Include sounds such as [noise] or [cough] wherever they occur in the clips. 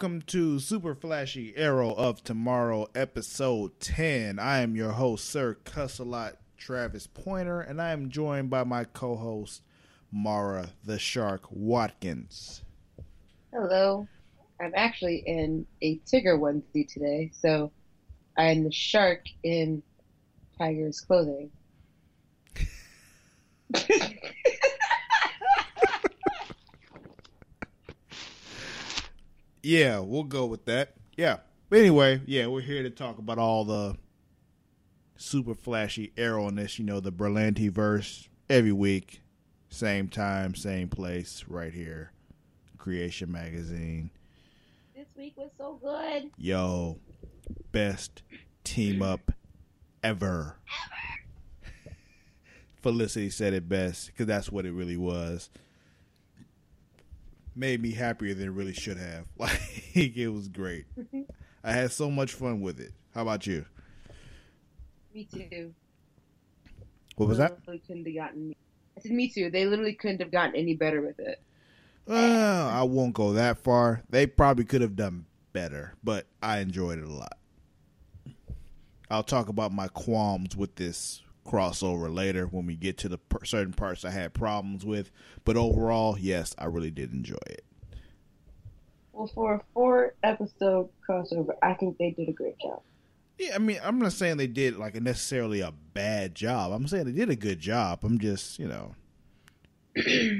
welcome to Super Flashy Arrow of Tomorrow, episode 10. I am your host, Sir Cussalot Travis Pointer, and I am joined by my co host, Mara the Shark Watkins. Hello. I'm actually in a Tigger onesie today, so I'm the shark in Tigger's clothing. [laughs] Yeah, we'll go with that. Yeah. But anyway, yeah, we're here to talk about all the super flashy arrowness, you know, the Berlanti verse every week, same time, same place, right here. Creation Magazine. This week was so good. Yo, best team up ever. Ever. [laughs] Felicity said it best because that's what it really was. Made me happier than it really should have. [laughs] Like it was great. [laughs] I had so much fun with it. How about you? Me too. What was that? couldn't have gotten. I said me too. They literally couldn't have gotten any better with it. Uh, I won't go that far. They probably could have done better, but I enjoyed it a lot. I'll talk about my qualms with this crossover later when we get to the per- certain parts I had problems with. But overall, yes, I really did enjoy it. Well, for a four episode crossover, I think they did a great job. Yeah, I mean, I'm not saying they did like necessarily a bad job. I'm saying they did a good job. I'm just, you know, [clears throat]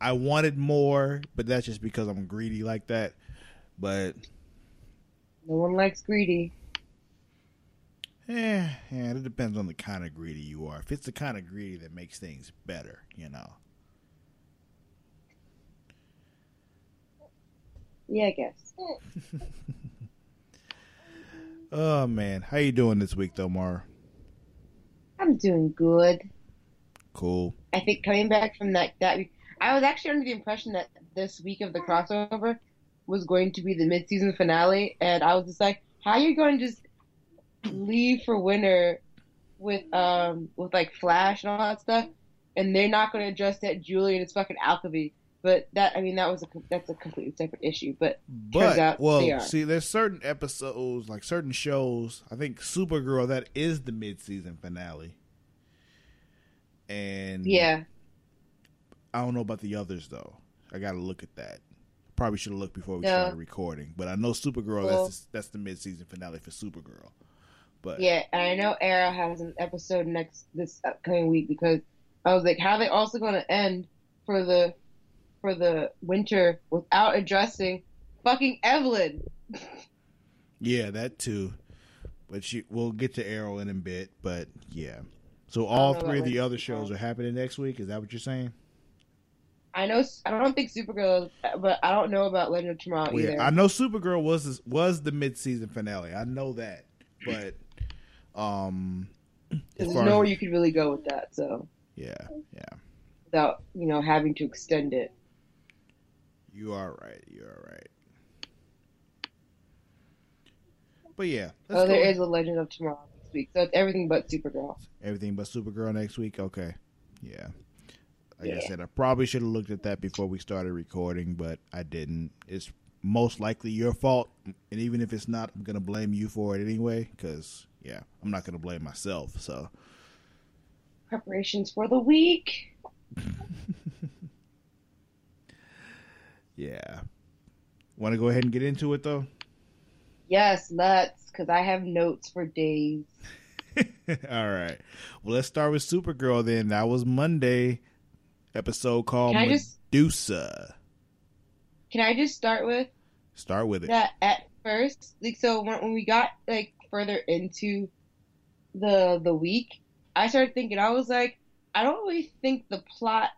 I wanted more, but that's just because I'm greedy like that. But No one likes greedy. Eh, yeah, it depends on the kind of greedy you are. If it's the kind of greedy that makes things better, you know. Yeah, I guess. [laughs] Oh man, how you doing this week though, Mar? I'm doing good. Cool. I think coming back from that that week, I was actually under the impression that this week of the crossover was going to be the mid-season finale, and I was just like, "How are you going to just leave for winter with um with like Flash and all that stuff, and they're not going to address that Julian it's fucking Alchemy." But that I mean that was a that's a completely separate issue. But But out they well, see, there's certain episodes, like certain shows. I think Supergirl that is the mid-season finale, and yeah, I don't know about the others though. I got to look at that. Probably should have looked before we No. started recording. But I know Supergirl. Well- that's the, that's the mid-season finale for Supergirl. But yeah, and I know Arrow has an episode next this upcoming week because I was like, how are they also going to end for the for the winter without addressing fucking Evelyn? [laughs] Yeah, that too. But she, we'll get to Arrow in a bit. But yeah, so all three of the other shows are happening next week. Is that what you're saying? I know I don't think Supergirl, but I don't know about Legend of Tomorrow Well, either. yeah, I know Supergirl was was the mid season finale. I know that, but um, There's nowhere as, you could really go with that, so yeah, yeah, without you know having to extend it. you are right. You are right. But yeah, Oh, there is a Legend of Tomorrow next week, so it's everything but Supergirl. everything but Supergirl next week. Okay, yeah. Like I said, I probably should have looked at that before we started recording, but I didn't. It's most likely your fault, and even if it's not, I'm gonna blame you for it anyway. Because yeah, I'm not gonna blame myself. So Preparations for the week. [laughs] yeah, want to go ahead and get into it though. Yes, let's, because I have notes for days. [laughs] All right. Well, let's start with Supergirl then. That was Monday episode called Can I just- Medusa. Can I just start with Start with it. that at first, like, so when, when we got like further into the the week, I started thinking. I was like, I don't really think the plot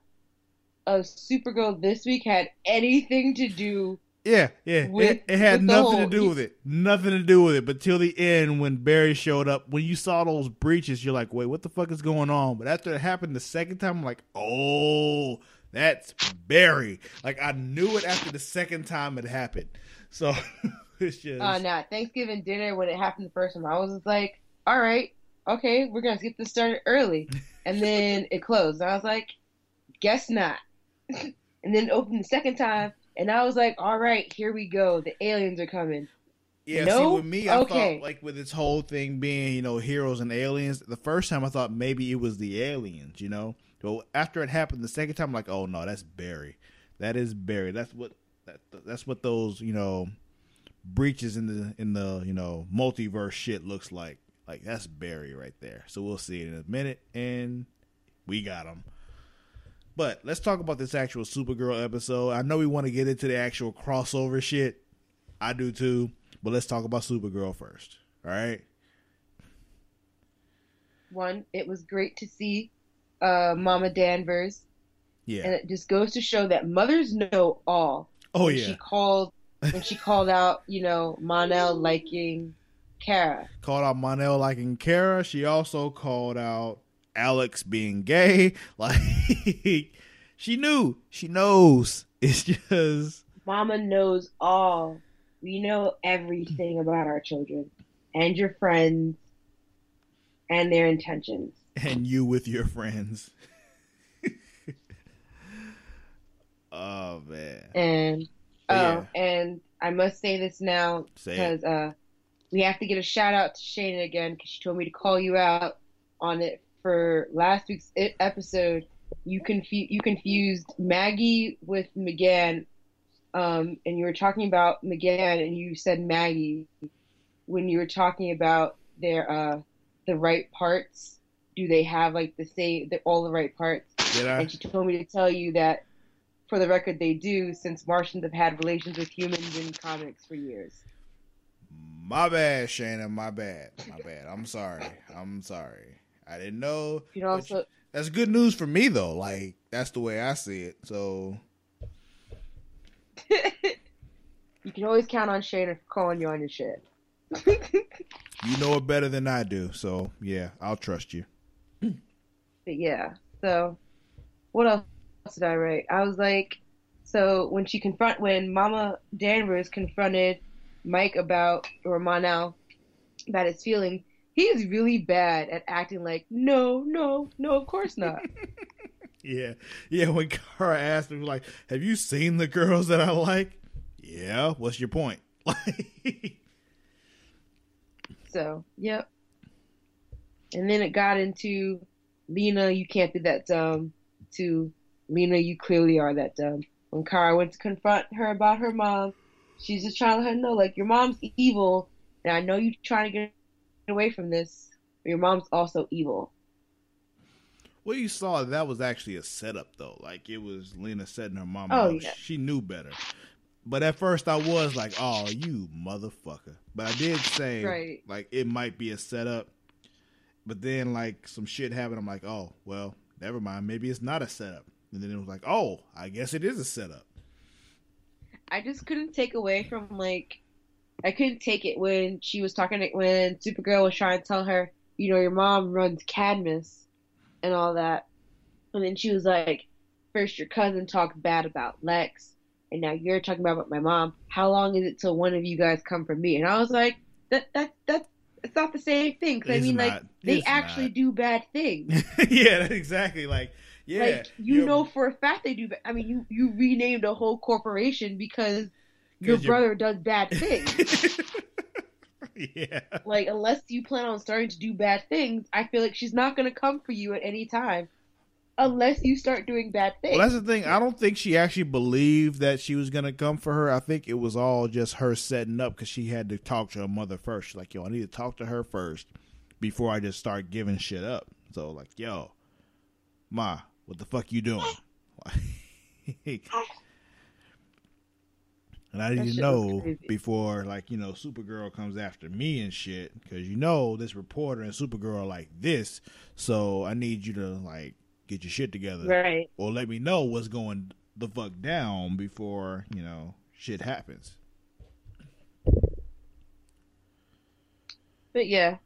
of Supergirl this week had anything to do. Yeah, yeah. with- it, it had nothing to do with it. Nothing to do with it. But till the end, when Barry showed up, when you saw those breaches, you're like, wait, what the fuck is going on? But after it happened the second time, I'm like, oh, that's Barry. Like I knew it after the second time it happened. So [laughs] it's just Uh, nah, Thanksgiving dinner when it happened the first time, I was like, all right, okay, we're gonna get this started early, and then [laughs] it closed. And I was like, guess not. [laughs] and then it opened the second time. And I was like, all right, here we go. The aliens are coming. Yeah, No? see, with me, I Okay. thought like with this whole thing being, you know, heroes and aliens. The first time I thought maybe it was the aliens, you know. But after it happened the second time, I'm like, oh no, that's Barry. That is Barry. That's what that, that's what those you know breaches in the in the you know multiverse shit looks like. Like that's Barry right there. So we'll see it in a minute, and we got him. But let's talk about this actual Supergirl episode. I know we want to get into the actual crossover shit. I do too. But let's talk about Supergirl first. All right. One, it was great to see uh, Mama Danvers, Yeah. and it just goes to show that mothers know all. oh yeah. She called when she called out, you know, Mon-El liking Kara. called out Mon-El liking Kara. She also called out Alex being gay. [laughs] Like she knew. She knows. It's just Mama knows all. We know everything about our children and your friends and their intentions. and you with your friends. [laughs] oh man. And Oh, and I must say this now because uh, we have to get a shout out to Shayna again because she told me to call you out on it for last week's episode. You confu- you confused Maggie with M'gann, um, and you were talking about M'gann, and you said Maggie when you were talking about their uh, the right parts. Do they have like the same the, all the right parts? And she told me to tell you that, for the record, they do, since Martians have had relations with humans in comics for years. My bad, Shayna. My bad. My bad. I'm sorry. I'm sorry. I didn't know. You can also, That's good news for me though. Like that's the way I see it. So [laughs] you can always count on Shayna for calling you on your shit. [laughs] you know it better than I do. So yeah, I'll trust you. But yeah, so what else did I write? I was like, so when she confront, when Mama Danvers confronted Mike about, or Mon-El, about his feelings, he is really bad at acting like, no, no, no, of course not. [laughs] Yeah, yeah. When Kara asked him, like, "Have you seen the girls that I like?" Yeah. What's your point? [laughs] So, yep. And then it got into Lena, you can't be that dumb. To Lena, you clearly are that dumb. When Kara went to confront her about her mom, she's just trying to let her know, like, your mom's evil, and I know you're trying to get away from this, but your mom's also evil. well, you saw that was actually a setup though. Like it was Lena setting her mom Oh, up. yeah. She knew better. But at first, I was like, "Oh, you motherfucker!" But I did say, Right. like, it might be a setup. But then, like, some shit happened. I'm like, "Oh, well, never mind. Maybe it's not a setup." And then it was like, "Oh, I guess it is a setup." I just couldn't take away from like I couldn't take it when she was talking to, when Supergirl was trying to tell her, you know, your mom runs Cadmus and all that. And then she was like, First your cousin talked bad about Lex and now you're talking about my mom. How long is it till one of you guys come for me? And I was like, That that that it's not the same thing. 'Cause I mean like they actually not. do bad things. [laughs] yeah, exactly. Like, yeah, like you your- know for a fact they do. I mean you you renamed a whole corporation because your- brother does bad [laughs] things. yeah, like unless you plan on starting to do bad things, I feel like she's not going to come for you at any time unless you start doing bad things. Well, that's the thing. I don't think she actually believed that she was gonna come for her. I think it was all just her setting up because she had to talk to her mother first. She's like, "Yo, I need to talk to her first before I just start giving shit up." So, like, "Yo, ma, what the fuck you doing?" [laughs] And I That need to shit was know before, like, you know, Supergirl comes after me and shit because you know this reporter and Supergirl are like this. So I need you to like get your shit together right. or let me know what's going the fuck down before you know shit happens. But yeah,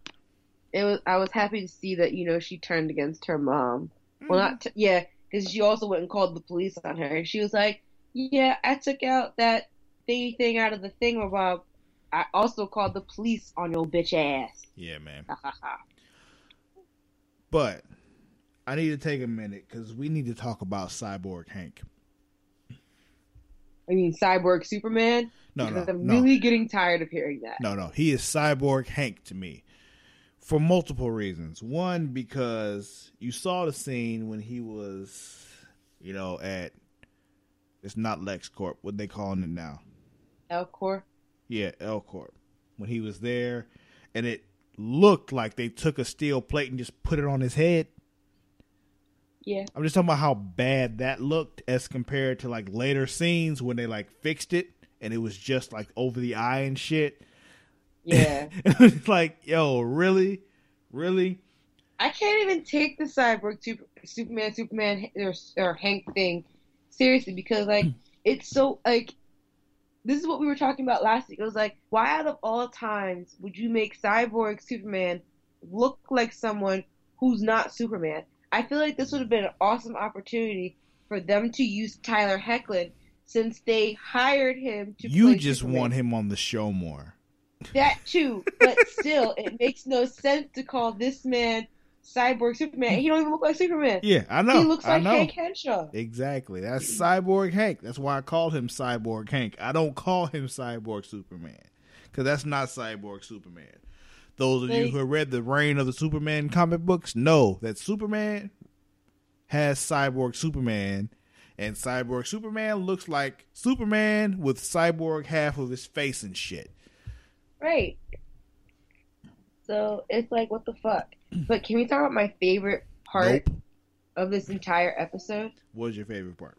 it was. I was happy to see that you know she turned against her mom. Well, mm-hmm. not t- yeah, because she also went and called the police on her. And she was like, "Yeah, I took out that thingy thing out of the thingamabob. I also called the police on your bitch ass." Yeah, man. But I need to take a minute because we need to talk about Cyborg Hank. I mean, Cyborg Superman. No, no, I'm no. really getting tired of hearing that. No, no. He is Cyborg Hank to me for multiple reasons. One, because you saw the scene when he was, you know, at it's not LexCorp. What they calling it now? L Corp. Yeah, L Corp. When he was there, and it looked like they took a steel plate and just put it on his head. Yeah. I'm just talking about how bad that looked as compared to like later scenes when they like fixed it and it was just like over the eye and shit. Yeah. [laughs] it's like, yo, really, really? I can't even take the Cyborg Super, Superman, Superman, or, or Hank thing seriously because, like, [clears throat] it's so, like, this is what we were talking about last week. It was like, why out of all times would you make Cyborg Superman look like someone who's not Superman? I feel like this would have been an awesome opportunity for them to use Tyler Hoechlin since they hired him to You just Superman. want him on the show more. That too, but still, it makes no sense to call this man Cyborg Superman. He don't even look like Superman. Yeah, I know. he looks like. Hank Henshaw. Exactly. That's Cyborg Hank. That's why I call him Cyborg Hank. I don't call him Cyborg Superman because that's not Cyborg Superman. Those of you who have read the Reign of the Superman comic books know that Superman has Cyborg Superman, and Cyborg Superman looks like Superman with Cyborg half of his face and shit. Right. So it's like, what the fuck? [clears throat] But can we talk about my favorite part Nope. of this entire episode? What's your favorite part?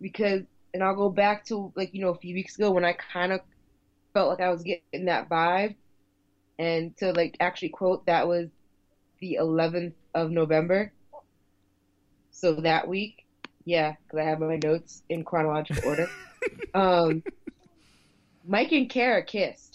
Because, and I'll go back to like you know a few weeks ago when I kind of felt like I was getting that vibe, and to like actually quote that was the 11th of November. So that week, yeah, because I have my notes in chronological order. [laughs] um, Mike and Kara kissed.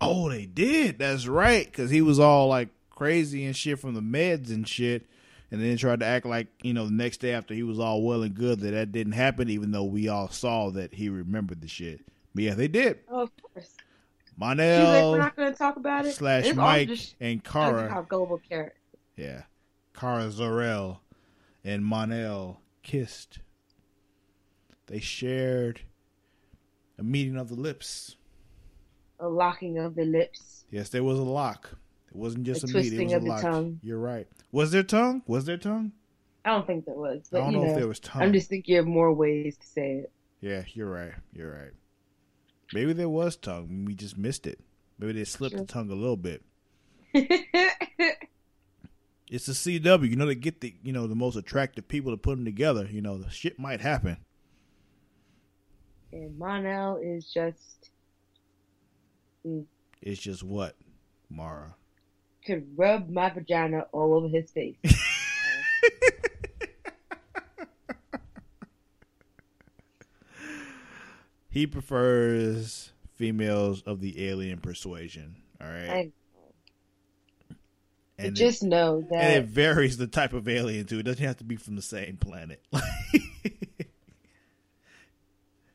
Oh, they did. That's right. Because he was all like crazy and shit from the meds and shit. And then tried to act like, you know, the next day after he was all well and good that that didn't happen, even though we all saw that he remembered the shit. But yeah, they did. Oh, of course. She's like, we're not going to talk about it. slash It's Mike just and Kara. how gullible Kara. Yeah. Kara Zor-El and Mon-El kissed. They shared a meeting of the lips. A locking of the lips. Yes, there was a lock. It wasn't just A a, meeting. It twisting was a of the tongue. You're right. Was there tongue? Was there tongue? I don't think there was, but I don't you know, know, if there was tongue. I'm just thinking of more ways to say it. Yeah, you're right. You're right. Maybe there was tongue. We just missed it. Maybe they slipped Sure. the tongue a little bit. [laughs] It's the CW. You know, they get the you know the most attractive people to put them together. You know, the shit might happen. and Mon-El is just Mm. It's just what, Mara. could rub my vagina all over his face. [laughs] He prefers females of the alien persuasion. All right, I, and just know that and it varies the type of alien too. It doesn't have to be from the same planet. [laughs]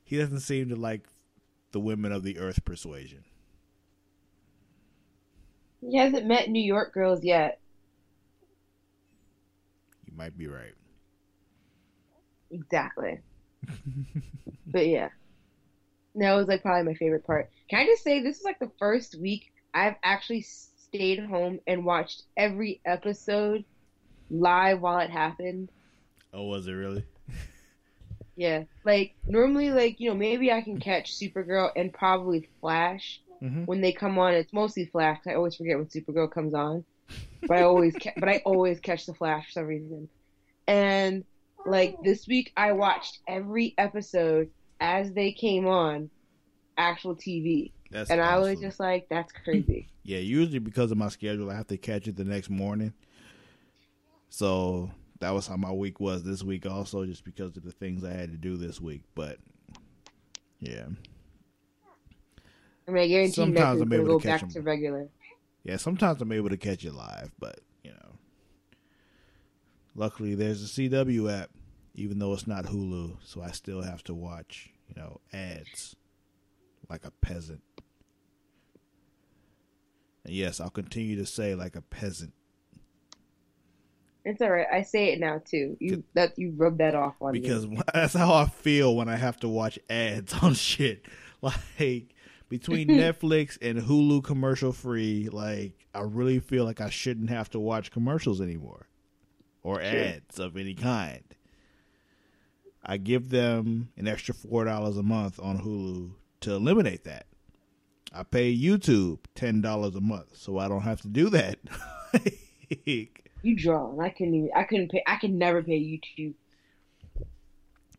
he doesn't seem to like the women of the Earth persuasion. He hasn't met New York girls yet. You might be right. Exactly. [laughs] but yeah. That was like probably my favorite part. Can I just say this is like the first week I've actually stayed home and watched every episode live while it happened. Oh, was it really? Yeah. Like normally like, you know, maybe I can catch Supergirl and probably Flash Mm-hmm. when they come on. It's mostly Flash. 'cause I always forget when Supergirl comes on. But I always ca- but I always catch the Flash for some reason. And like this week I watched every episode as they came on actual TV. That's and I was just like, that's crazy. [laughs] Yeah, usually because of my schedule, I have to catch it the next morning. So that was how my week was this week, also, just because of the things I had to do this week. But yeah, I mean, I guarantee Sometimes I'm able go to catch back them. to regular. yeah. Sometimes I'm able to catch it live, but you know, luckily there's a CW app, even though it's not Hulu, so I still have to watch you know ads like a peasant. And yes, I'll continue to say like a peasant. It's all right. I say it now too. You that you rub that off on me. because me. [laughs] that's how I feel when I have to watch ads on [laughs] shit. Like between [laughs] Netflix and Hulu commercial free, like I really feel like I shouldn't have to watch commercials anymore or Sure. ads of any kind. I give them an extra four dollars a month on Hulu to eliminate that. I pay YouTube ten dollars a month, so I don't have to do that. [laughs] You draw, and I couldn't even. I couldn't pay. I could never pay YouTube.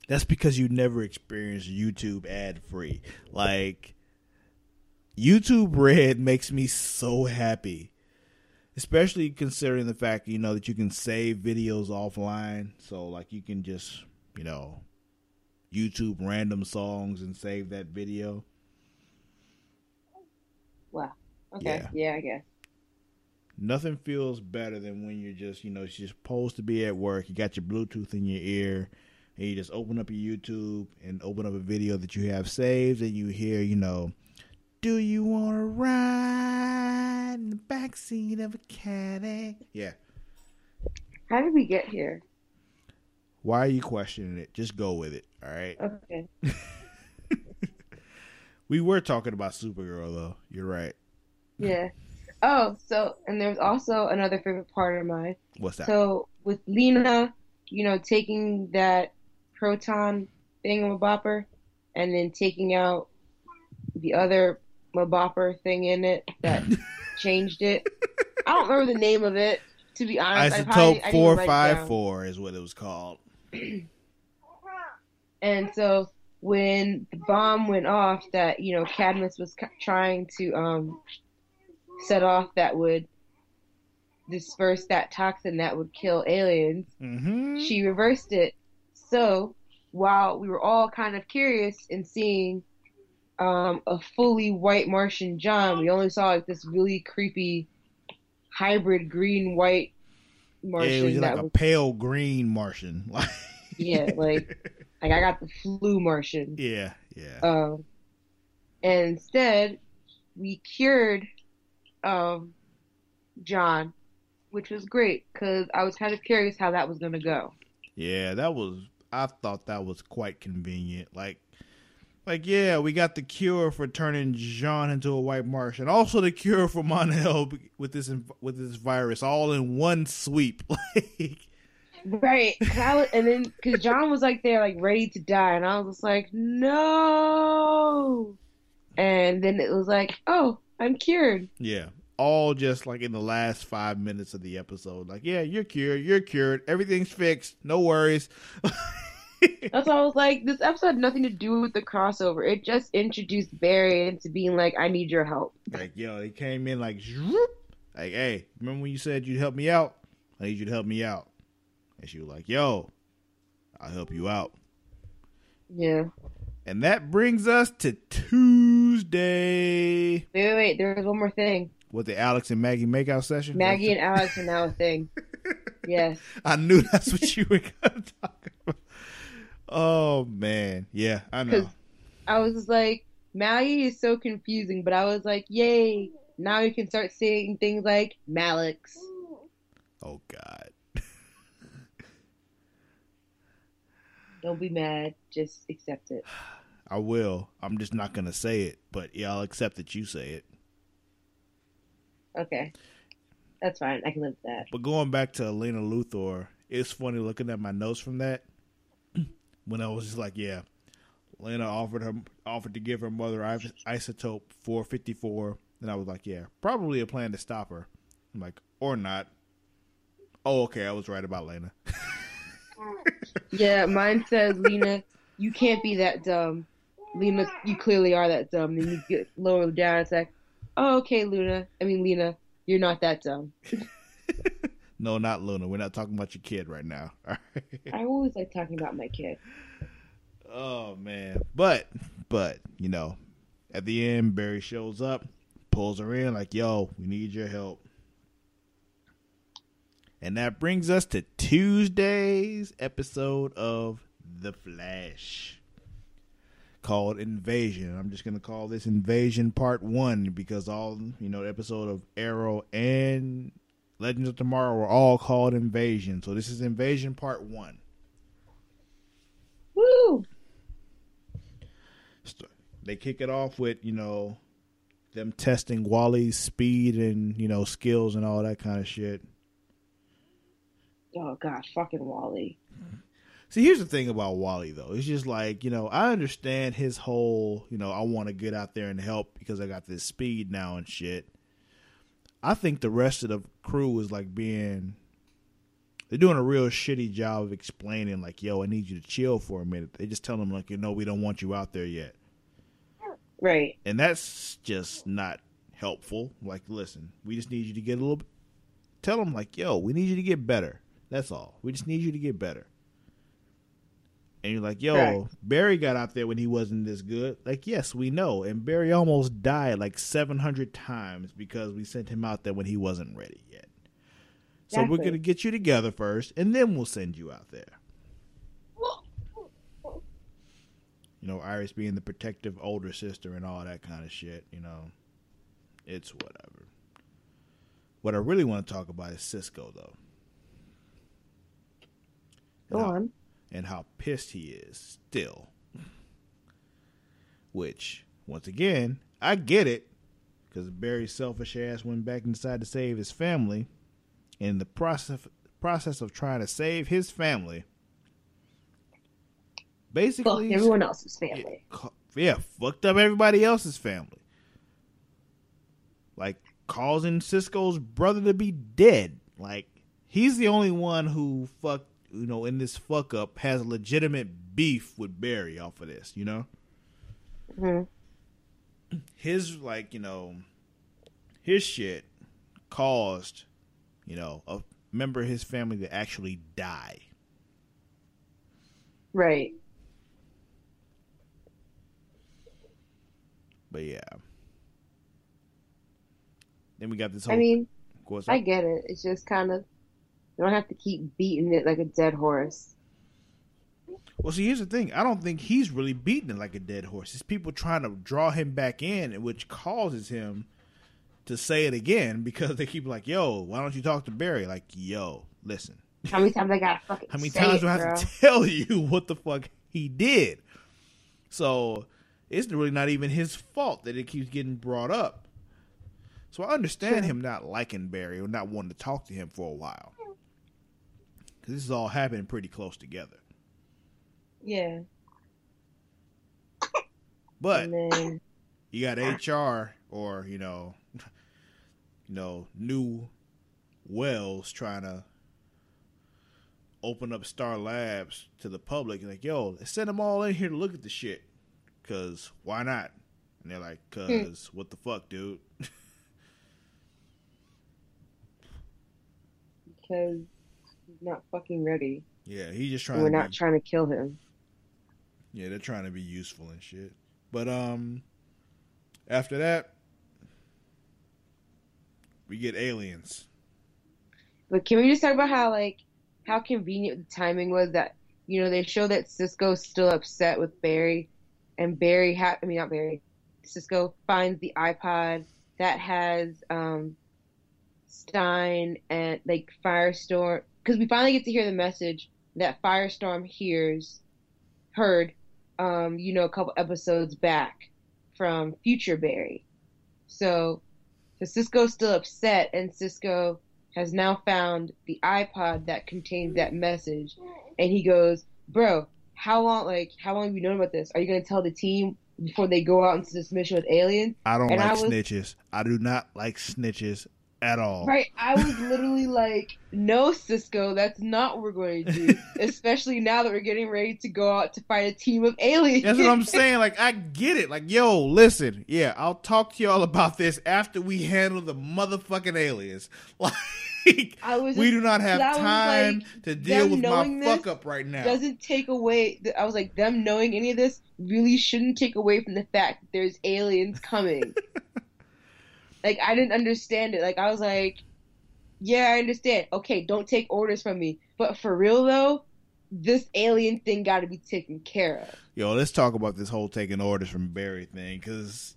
That's because you never experienced YouTube ad free. Like YouTube Red makes me so happy. Especially considering the fact, you know, that you can save videos offline. So like you can just, you know, YouTube random songs and save that video. Wow. Okay. Yeah. Yeah, I guess. Nothing feels better than when you're just, you know, you're supposed to be at work, you got your Bluetooth in your ear, and you just open up your YouTube and open up a video that you have saved, and you hear, you know, do you want to ride in the backseat of a Cadillac? Yeah. How did we get here? Why are you questioning it? Just go with it, all right? Okay. [laughs] We were talking about Supergirl, though. You're right. Yeah. Oh, so and there's also another favorite part of mine. What's that? So with Lena, you know, taking that proton thing of a bopper, and then taking out the other mabopper thing in it that [laughs] changed it. I don't remember the name of it, to be honest. Isotope I didn't write it down. 454 is what it was called. [clears throat] And so when the bomb went off, that you know Cadmus was trying to um, set off, that would disperse that toxin that would kill aliens. Mm-hmm. She reversed it. So while we were all kind of curious in seeing um, a fully white Martian John, we only saw like this really creepy hybrid green white Yeah, Martian it was like that a was pale green Martian. [laughs] Like, yeah, like [laughs] like I got the flu Martian. yeah, yeah. Um, and instead, we cured um, John, which was great because I was kind of curious how that was going to go. Yeah, that was. I thought that was quite convenient. Like, like yeah, we got the cure for turning John into a white Martian. Also, the cure for Mon-El with this with this virus, all in one sweep. [laughs] Like, Right. was, and then, because John was like there, like ready to die, and I was just like, no. And then it was like, oh, I'm cured. yeah, all just like in the last five minutes of the episode. Like, yeah, you're cured. You're cured. Everything's fixed. No worries. [laughs] That's why I was like, this episode had nothing to do with the crossover. It just introduced Barry into being like, I need your help. Like, yo, he came in like, zoop. like, hey, remember when you said you'd help me out? I need you to help me out. And she was like, yo, I'll help you out. Yeah. And that brings us to Tuesday Wait, wait, wait. There was one more thing. with the Alex and Maggie makeout session. Maggie and Alex are now a thing. [laughs] Yes. I knew that's what you were going to talk about. Oh, man. Yeah, I know. I was like, Maggie is so confusing, but I was like, yay. Now we can start saying things like Malix. Oh, God. [laughs] Don't be mad. Just accept it. [sighs] I will. I'm just not going to say it, but yeah, I'll accept that you say it. Okay. That's fine. I can live with that. But going back to Elena Luthor, it's funny looking at my notes from that when I was just like, yeah, Lena offered her offered to give her mother isotope 454, and I was like, yeah, probably a plan to stop her. I'm like, or not. Oh, okay, I was right about Lena. [laughs] Yeah, mine says, Lena, you can't be that dumb. Lena, you clearly are that dumb. Then you get lower down. It's like, oh, okay, Luna. I mean, Lena, you're not that dumb. [laughs] no, not Luna. We're not talking about your kid right now. [laughs] Right. I always like talking about my kid. Oh man, but but you know, at the end, Barry shows up, pulls her in, like, "Yo, we need your help." And that brings us to Tuesday's episode of The Flash, called Invasion. I'm just gonna call this Invasion Part One because all you know, episode of Arrow and Legends of Tomorrow were all called Invasion. So this is Invasion Part 1. Woo! They kick it off with, you know, them testing Wally's speed and, you know, skills and all that kind of shit. Oh gosh, fucking Wally. See, here's the thing about Wally though. It's just like, you know, I understand his whole, you know, I want to get out there and help because I got this speed now and shit. I think the rest of the crew is like being they're doing a real shitty job of explaining like, yo, I need you to chill for a minute. They just tell them like, you know, we don't want you out there yet. Right. And that's just not helpful. Like, listen, we just need you to get a little tell them like, yo, we need you to get better. That's all. We just need you to get better. And you're like, yo, Right. Barry got out there when he wasn't this good. Like, yes, we know. And Barry almost died like 700 times because we sent him out there when he wasn't ready yet. So we're going to get you together first, and then we'll send you out there. You know, Iris being the protective older sister and all that kind of shit, you know. It's whatever. What I really want to talk about is Cisco, though. Go on. And how pissed he is still. Which, once again, I get it because Barry's selfish ass went back and decided to save his family. In the process process of trying to save his family, basically, everyone else's family. yeah, fucked up everybody else's family. Like causing Cisco's brother to be dead. Like he's the only one who fucked, you know, in this fuck up has legitimate beef with Barry off of this, you know? hmm His like, you know, his shit caused, you know, a member of his family to actually die. Right. But yeah. Then we got this whole I mean, I get it. It's just kind of you don't have to keep beating it like a dead horse. Well, see, here's the thing. I don't think he's really beating it like a dead horse. It's people trying to draw him back in, which causes him to say it again because they keep like, "Yo, why don't you talk to Barry?" Like, "Yo, listen, How many times I gotta [laughs] fucking how many times it, do I have to [laughs] tell you what the fuck he did?" So it's really not even his fault that it keeps getting brought up. So I understand him not liking Barry or not wanting to talk to him for a while because this is all happening pretty close together. Yeah. But then you got HR or you know, [laughs] you know, new Wells trying to open up Star Labs to the public. Like, yo, send them all in here to look at the shit. Cause why not? And they're like, hmm. cause what the fuck, dude? [laughs] because not fucking ready. yeah, he's just trying. We're to not be, trying to kill him. yeah, they're trying to be useful and shit. But um, after that, we get aliens. But can we just talk about how like how convenient the timing was that you know they show that Cisco's still upset with Barry, and Barry ha- I mean not Barry, Cisco finds the iPod that has um Stein and like Firestorm because we finally get to hear the message that Firestorm hears heard um you know a couple episodes back from Future Barry. So, so Cisco's still upset and Cisco has now found the iPod that contains that message, and he goes, "Bro, how long? Like, how long have you known about this? Are you gonna tell the team before they go out into this mission with aliens?" I don't And like I was- snitches. I do not like snitches at all. Right? I was [laughs] literally like, "No, Cisco, that's not what we're going to do." [laughs] Especially now that we're getting ready to go out to fight a team of aliens. That's what I'm [laughs] saying. Like, I get it. Like, yo, listen. Yeah, I'll talk to y'all about this after we handle the motherfucking aliens. Like, I was we do not have time like, to deal with my fuck up right now. doesn't take away. I was like, them knowing any of this really shouldn't take away from the fact that there's aliens coming. Like, I didn't understand it. Like, I was like, yeah, I understand. Okay, don't take orders from me. But for real though, this alien thing got to be taken care of. Yo, let's talk about this whole taking orders from Barry thing because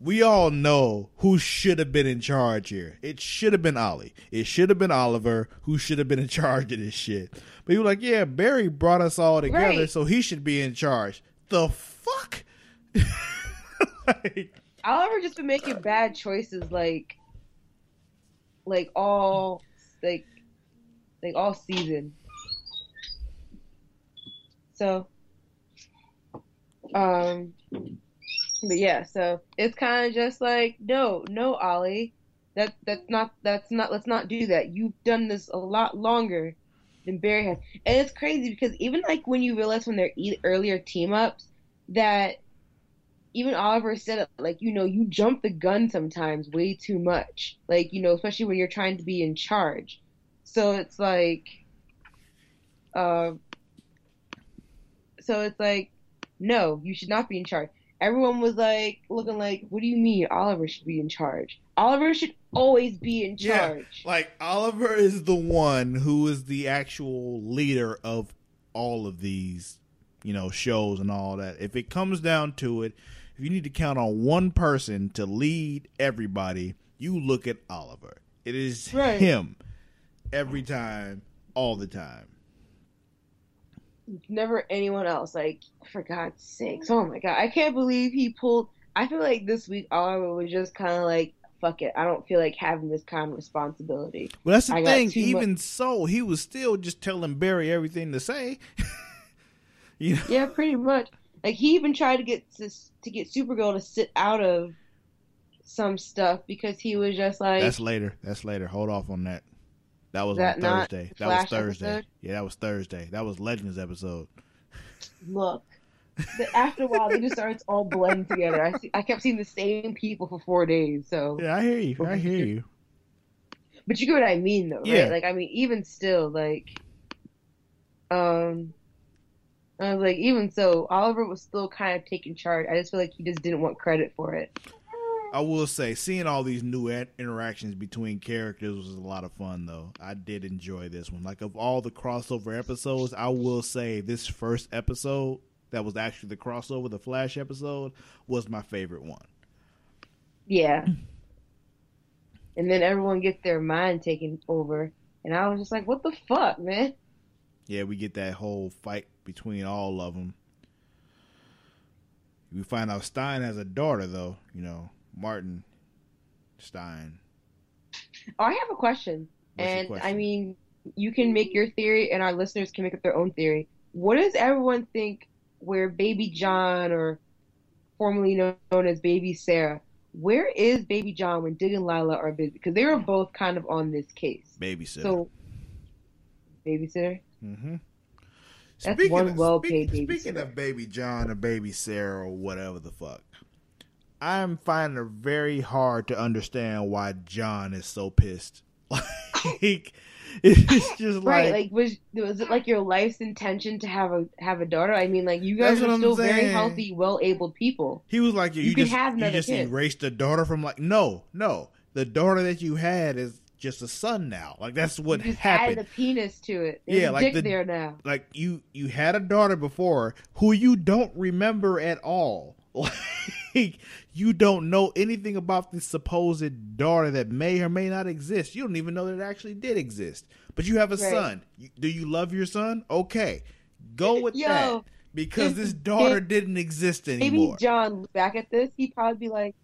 we all know who should have been in charge here. It should have been Ollie. It should have been Oliver who should have been in [laughs] charge of this shit. But you were like, yeah, Barry brought us all together, Right. so he should be in charge. The fuck? [laughs] like, Oliver just been making bad choices, like, like all, like, like all season. So, um, but yeah, so it's kind of just like, no, no, Ollie, that that's not that's not let's not do that. You've done this a lot longer than Barry has, and it's crazy because even like when you realize when they're e- earlier team ups that even Oliver said it, like, you know, you jump the gun sometimes way too much. Like, you know, especially when you're trying to be in charge. So it's like, uh, so it's like, no, you should not be in charge. Everyone was like, looking like, what do you mean Oliver should be in charge? Oliver should always be in Yeah, charge. like Oliver is the one who is the actual leader of all of these, you know, shows and all that. If it comes down to it, if you need to count on one person to lead everybody, you look at Oliver. It is Right. him every time, all the time. never anyone else. Like, for God's sakes, oh my God, I can't believe he pulled. I feel like this week Oliver was just kind of like, fuck it, I don't feel like having this kind of responsibility. Well, that's the I thing. Even so, he was still just telling Barry everything to say. [laughs] you know, Yeah, pretty much. Like he even tried to get to, to get Supergirl to sit out of some stuff because he was just like, that's later. That's later. Hold off on that. That was That on Thursday. That was Thursday. episode? Yeah, that was Thursday. That was Legends episode. look. [laughs] After a while, they just started all blend together. I see, I kept seeing the same people for four days. So, Yeah, I hear you. I hear you. but you get what I mean, though, Yeah. right? Like, I mean, even still, like, um, I was like, even so, Oliver was still kind of taking charge. I just feel like he just didn't want credit for it. I will say, seeing all these new in- interactions between characters was a lot of fun, though. I did enjoy this one. Like, of all the crossover episodes, I will say this first episode that was actually the crossover, the Flash episode, was my favorite one. Yeah. And then everyone gets their mind taken over. And I was just like, what the fuck, man? Yeah, we get that whole fight between all of them. We find out Stein has a daughter, though. You know, Martin Stein. Oh, I have a question. What's and question? I mean, you can make your theory, and our listeners can make up their own theory. What does everyone think where Baby John, or formerly known as Baby Sarah, where is Baby John when Dig and Lyla are busy? Because they were both kind of on this case. babysitter. So, babysitter? Mm-hmm. That's one well-paid Speaking babysitter. of Baby John or Baby Sarah or whatever the fuck, I'm finding it very hard to understand why John is so pissed. [laughs] Like, it's just like, Right, like, was was it like your life's intention to have a have a daughter? I mean, like you guys are still very healthy, well-abled people. he was like, you, you can just have you another just kid. erased the daughter from like, no, no, the daughter that you had is just a son now. Like that's what you just happened. added a penis to it. There's Yeah, like the- there now. like you you had a daughter before who you don't remember at all [laughs] like you don't know anything about this supposed daughter that may or may not exist you don't even know that it actually did exist but you have a Right. son do you love your son okay go with Yo, that because this daughter didn't exist Maybe anymore John back at this, he'd probably be like,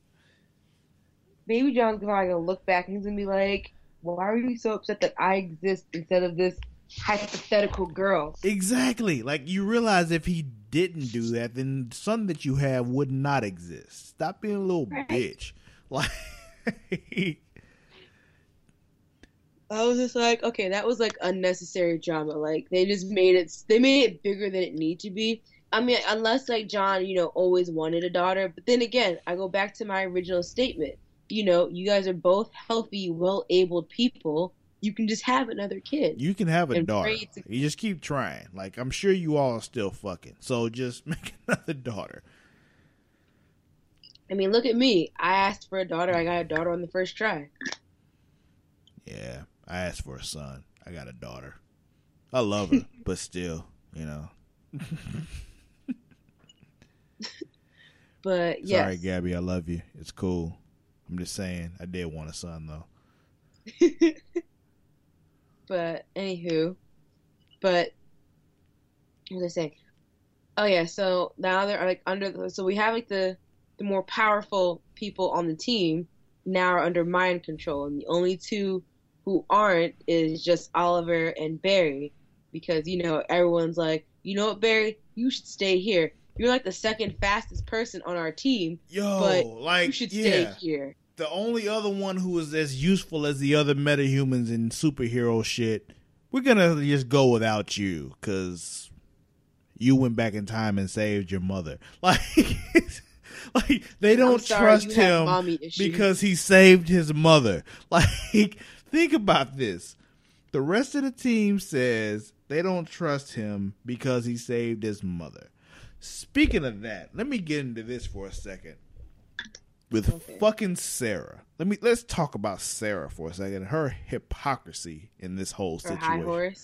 Baby John's probably gonna look back and he's gonna be like, Why are you so upset that I exist instead of this hypothetical girl? exactly like you realize if he didn't do that then the son that you have would not exist stop being a little Right. bitch [laughs] like I was just like, okay, that was like unnecessary drama. Like they just made it, they made it bigger than it needed to be. I mean, unless like John, you know, always wanted a daughter. But then again, I go back to my original statement. You know, you guys are both healthy, well-abled people. You can just have another kid. You can have a daughter. to- You just keep trying. Like I'm sure you all are still fucking. So just [laughs] make another daughter. I mean, look at me. I asked for a daughter. I got a daughter on the first try. Yeah, I asked for a son. I got a daughter. I love her, [laughs] but still, you know. [laughs] But yes. Sorry, Gabby, I love you. It's cool. I'm just saying, I did want a son though. [laughs] but anywho, but what was I saying? Oh yeah, so now they're like under the, so we have like the the more powerful people on the team now are under mind control, and the only two who aren't is just Oliver and Barry, because you know everyone's like, you know what, Barry, you should stay here. You're like the second fastest person on our team, Yo, but like you should yeah, stay here. the only other one who is as useful as the other metahumans in superhero shit, we're gonna just go without you because you went back in time and saved your mother. [laughs] Like, like they don't sorry, trust him because he saved his mother. [laughs] Like, think about this. The rest of the team says they don't trust him because he saved his mother. Speaking of that, let me get into this for a second. With Okay. fucking Sarah. Let me let's talk about Sarah for a second. Her hypocrisy in this whole high situation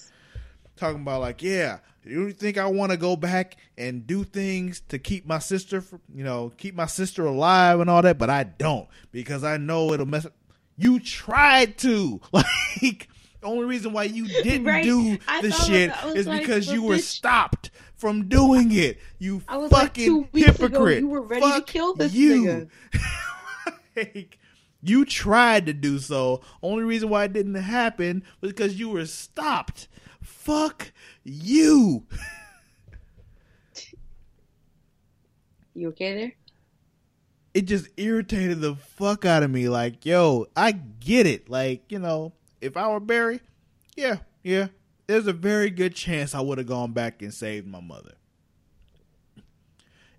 talking about like, yeah, you think I want to go back and do things to keep my sister, fr- you know, keep my sister alive and all that, but I don't because I know it'll mess. Up. You tried to [laughs] like. The only reason why you didn't Right. do the shit about that. I was is like, because you were bitch- stopped from doing it. You I was like, fucking two weeks ago, hypocrite. you were ready to Fuck kill this you. [laughs] like, you tried to do so. Only reason why it didn't happen was because you were stopped. Fuck you. You okay there? It just irritated the fuck out of me. Like, yo, I get it. Like, you know, if I were Barry, yeah, yeah, there's a very good chance I would have gone back and saved my mother.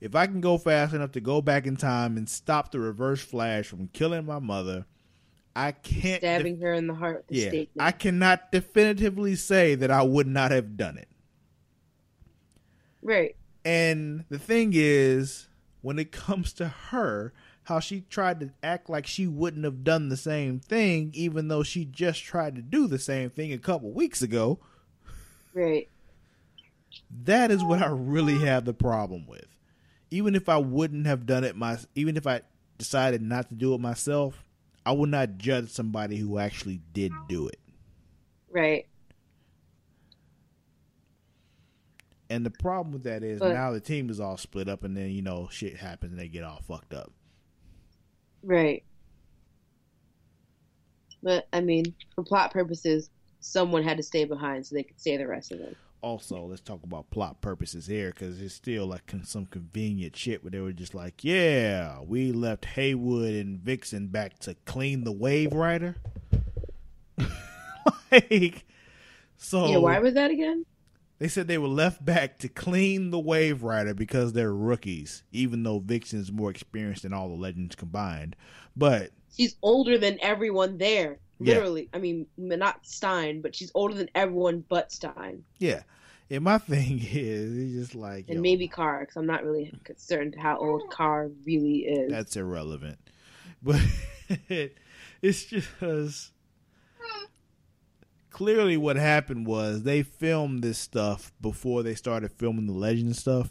If I can go fast enough to go back in time and stop the reverse flash from killing my mother, I can't. def- Stabbing her in the heart yeah, steak I cannot definitively say that I would not have done it. Right. And the thing is, when it comes to her, how she tried to act like she wouldn't have done the same thing, even though she just tried to do the same thing a couple weeks ago, Right. that is what I really have the problem with. Even if I wouldn't have done it my even if I decided not to do it myself, I would not judge somebody who actually did do it. Right. And the problem with that is But- now the team is all split up and then, you know, shit happens and they get all fucked up. Right. But I mean, for plot purposes, someone had to stay behind so they could stay the rest of them. also let's talk about plot purposes here because it's still like some convenient shit where they were just like yeah we left Heywood and vixen back to clean the Waverider [laughs] like so yeah, why was that again? they said they were left back to clean the Waverider because they're rookies even though vixen's more experienced than all the legends combined but She's older than everyone there. Yeah. Literally. I mean, not Stein, but she's older than everyone but Stein. yeah and my [laughs] thing is it's just like And yo, maybe Kara, because I'm not really concerned how old Kara really is. that's irrelevant. [laughs] But [laughs] it's just clearly what happened was they filmed this stuff before they started filming the legend stuff,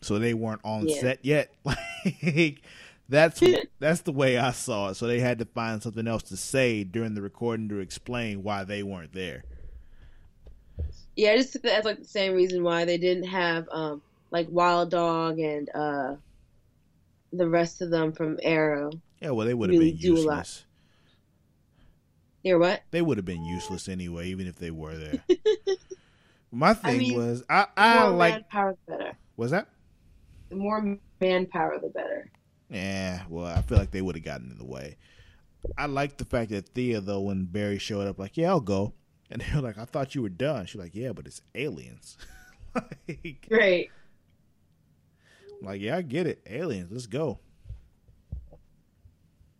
so they weren't on Yeah. set yet. Like that's [laughs] that's the way I saw it. So they had to find something else to say during the recording to explain why they weren't there. Yeah, I just took that as like the same reason why they didn't have um like Wild Dog and uh the rest of them from Arrow. Yeah, well, they would have Really been do a lot. useless. They're what? They would have been useless anyway, even if they were there. [laughs] My thing mean, was, I I more like manpower, the better. was that The more manpower, the better. Yeah, well, I feel like they would have gotten in the way. I like the fact that Thea, though, when Barry showed up, like, yeah, I'll go. And they were like, I thought you were done. She's like, yeah, but it's aliens. [laughs] like, Great. like, yeah, I get it. Aliens, let's go.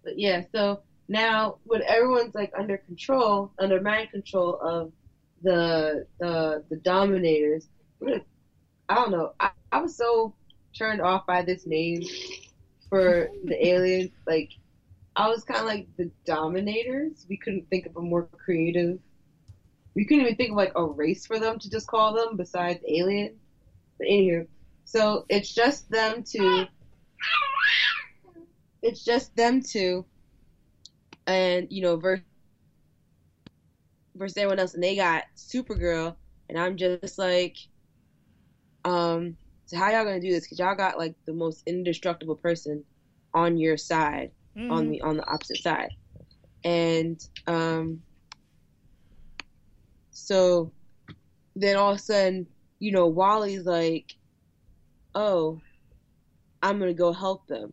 But yeah, so now when everyone's like under control, under mind control of the the the dominators, [clears throat] I don't know. I, I was so turned off by this name for the aliens. Like I was kind of like the dominators. We couldn't think of a more creative. We couldn't even think of like a race for them to just call them besides alien. But anywho, so it's just them two, it's just them two, and you know, versus versus everyone else, and they got Supergirl, and I'm just like, um, so how y'all gonna do this? Cause y'all got like the most indestructible person on your side, Mm-hmm. on the on the opposite side, and um, so then all of a sudden, you know, Wally's like, oh, I'm gonna go help them.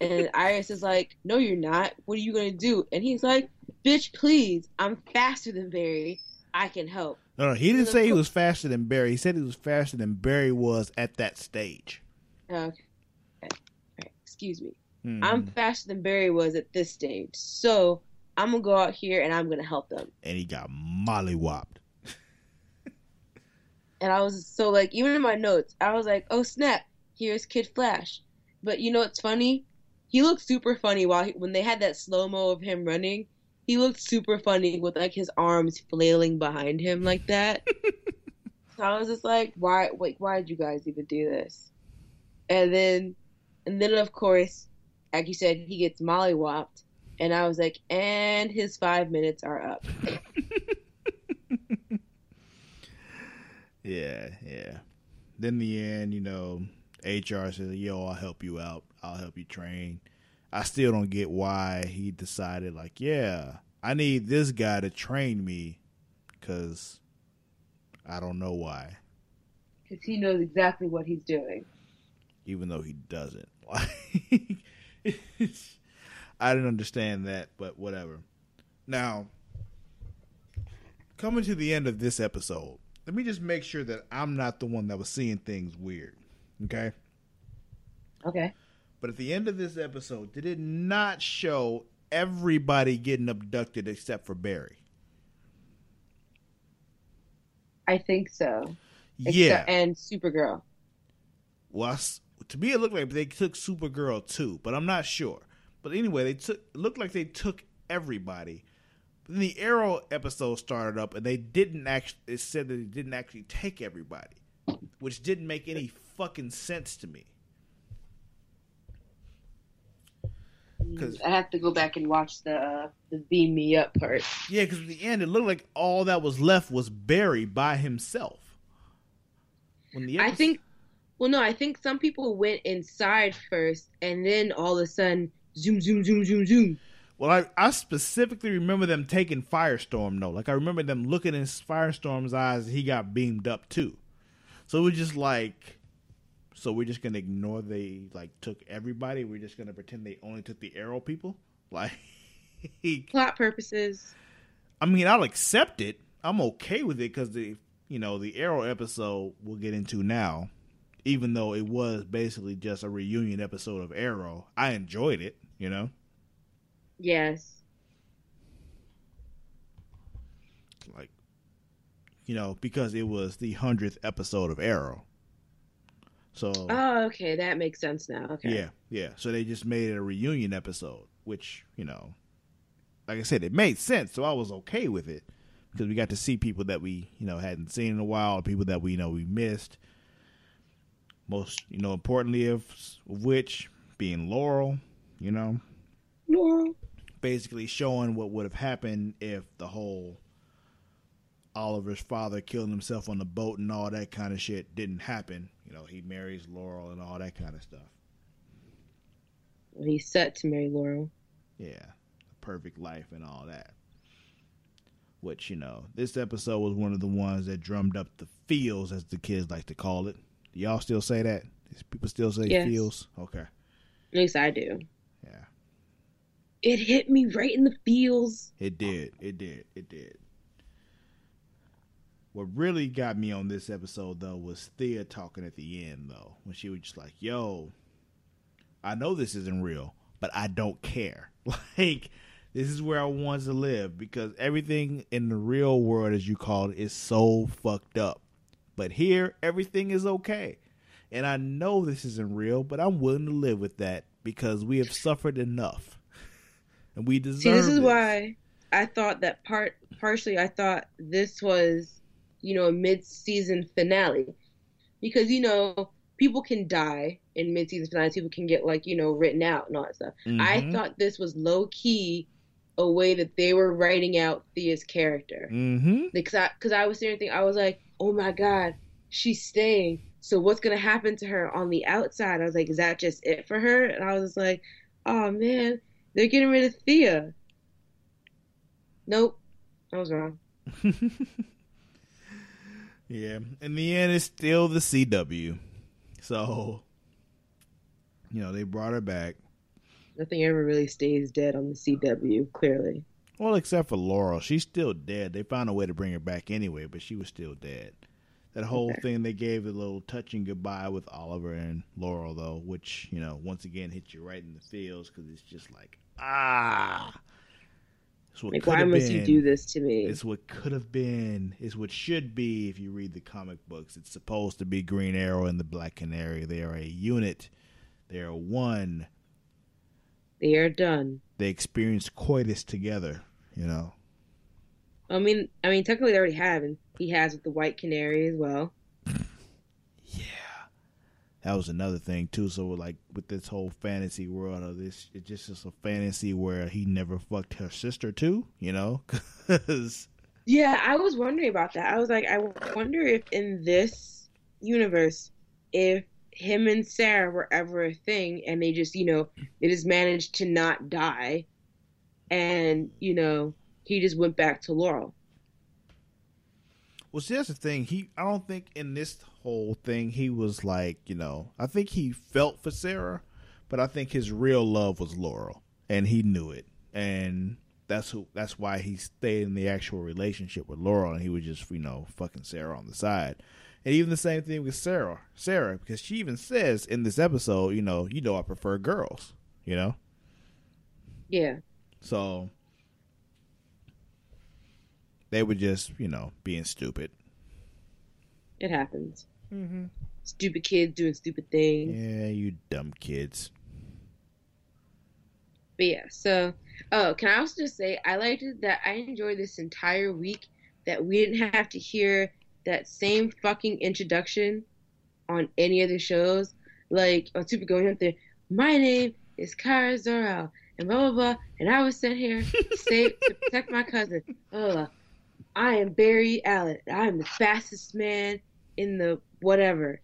And [laughs] Iris is like, No, you're not. What are you gonna do? And he's like, Bitch, please. I'm faster than Barry. I can help. No, no, he didn't say he was faster than Barry. He said he was faster than Barry was at that stage. Okay. Excuse me. Mhm. I'm faster than Barry was at this stage. So I'm gonna go out here and I'm gonna help them. and he got mollywopped. [laughs] And I was so like, even in my notes, I was like, oh snap, here's Kid Flash. But you know what's funny? He looked super funny while he, when they had that slow mo of him running. He looked super funny with like his arms flailing behind him like that. [laughs] so I was just like, why, like, why did you guys even do this? And then, and then of course, like you said, he gets mollywopped, and I was like, and his five minutes are up. [laughs] Yeah, yeah. Then the end, you know, HR says, "Yo, I'll help you out. I'll help you train." I still don't get why he decided, like, yeah, I need this guy to train me, because I don't know why, Because he knows exactly what he's doing. even though he doesn't. Like, [laughs] I didn't understand that, but whatever. Now, coming to the end of this episode, let me just make sure that I'm not the one that was seeing things weird. Okay. Okay. But at the end of this episode, did it not show everybody getting abducted except for Barry? I think so. yeah. Except- and Supergirl. Well, I to me, it looked like they took Supergirl too, but I'm not sure. But anyway, they took it looked like they took everybody. Then the Arrow episode started up, and they didn't actually. It said that they didn't actually take everybody, which didn't make any fucking sense to me. 'Cause- I have to go back and watch the uh, the beam me up part. Yeah, because at the end, it looked like all that was left was Barry by himself. When the I think. Well, no, I think some people went inside first, and then all of a sudden, zoom, zoom, zoom, zoom, zoom. Well, I, I specifically remember them taking Firestorm though. Like I remember them looking in Firestorm's eyes. He got beamed up too. So it was just like, so we're just gonna ignore they like took everybody. We're just gonna pretend they only took the Arrow people. [laughs] Like, Plot purposes. I mean, I'll accept it. I'm okay with it because the you know the Arrow episode we'll get into now. Even though it was basically just a reunion episode of Arrow, I enjoyed it. You know. Yes. like you know because it was the hundredth episode of Arrow. So Oh, okay, that makes sense now. Okay. yeah, yeah. So they just made it a reunion episode, which you know, like I said, it made sense. So I was okay with it because we got to see people that we you know hadn't seen in a while, people that we you know we missed. Most you know, importantly of, of which being Laurel, you know, Laurel. basically showing what would have happened if the whole Oliver's father killing himself on the boat and all that kind of shit didn't happen. You know, he marries Laurel and all that kind of stuff. He's set to marry Laurel. Yeah, a perfect life and all that. Which, you know, this episode was one of the ones that drummed up the feels, as the kids like to call it. Do y'all still say that? People still say Yes. feels? Okay. At least I do. Yeah. It hit me right in the feels. It did. It did. It did. What really got me on this episode though was Thea talking at the end though, when she was just like, "Yo, I know this isn't real, but I don't care. [laughs] Like, this is where I want to live because everything in the real world, as you call it, is so fucked up. But here, everything is okay, and I know this isn't real, but I'm willing to live with that because we have suffered enough, [laughs] and we deserve. See, this is this. why I thought that part. Partially, I thought this was, you know, a mid-season finale, because you know people can die in mid-season finales people can get like you know written out and all that stuff. Mhm. I thought this was low key a way that they were writing out Thea's character Mm-hmm. because I because I was there thinking I was like, oh my god, she's staying. So what's gonna happen to her on the outside? I was like, is that just it for her? And I was just like, oh man, they're getting rid of Thea. Nope, I was wrong. [laughs] yeah. In the end, it's still the CW. So, you know, they brought her back. Nothing ever really stays dead on the CW. Clearly, Well, except for Laurel. She's still dead. They found a way to bring her back anyway, but she was still dead. That whole Okay. thing they gave a little touching goodbye with Oliver and Laurel, though, which, you know, once again hit you right in the feels because it's just like, ah. Like why must been. you do this to me? It's what could have been. It's what should be if you read the comic books. It's supposed to be Green Arrow and the Black Canary. They are a unit. They are one. They are done. They experience coitus together. You know. I mean, I mean, technically they already have, and he has with the White Canary as well. That was another thing too. So like with this whole fantasy world of this, it just is a fantasy where he never fucked her sister too. You know, [laughs] 'Cause- Yeah, I was wondering about that. I was like, I wonder if in this universe, if him and Sarah were ever a thing, and they just, you know, they just managed to not die, and you know, he just went back to Laurel. Well, see, that's the thing. He, I don't think in this whole thing he was like, you know, I think he felt for Sarah, but I think his real love was Laurel, and he knew it, and that's who. That's why he stayed in the actual relationship with Laurel, and he was just, you know, fucking Sarah on the side. And even the same thing with Sarah, Sarah, because she even says in this episode, you know, you know, I prefer girls, you know. Yeah, So they were just, you know, being stupid. it happens. Mm-hmm. Stupid kids doing stupid things. Yeah, you dumb kids. But yeah, so oh, can I also just say I liked it that I enjoyed this entire week that we didn't have to hear that same fucking introduction on any of the shows. Like on Super going up there, my name is Kara Zor-El, and blah blah blah, and I was sent here to [laughs] save to protect my cousin. Oh, I am Barry Allen. I am the fastest man in the whatever.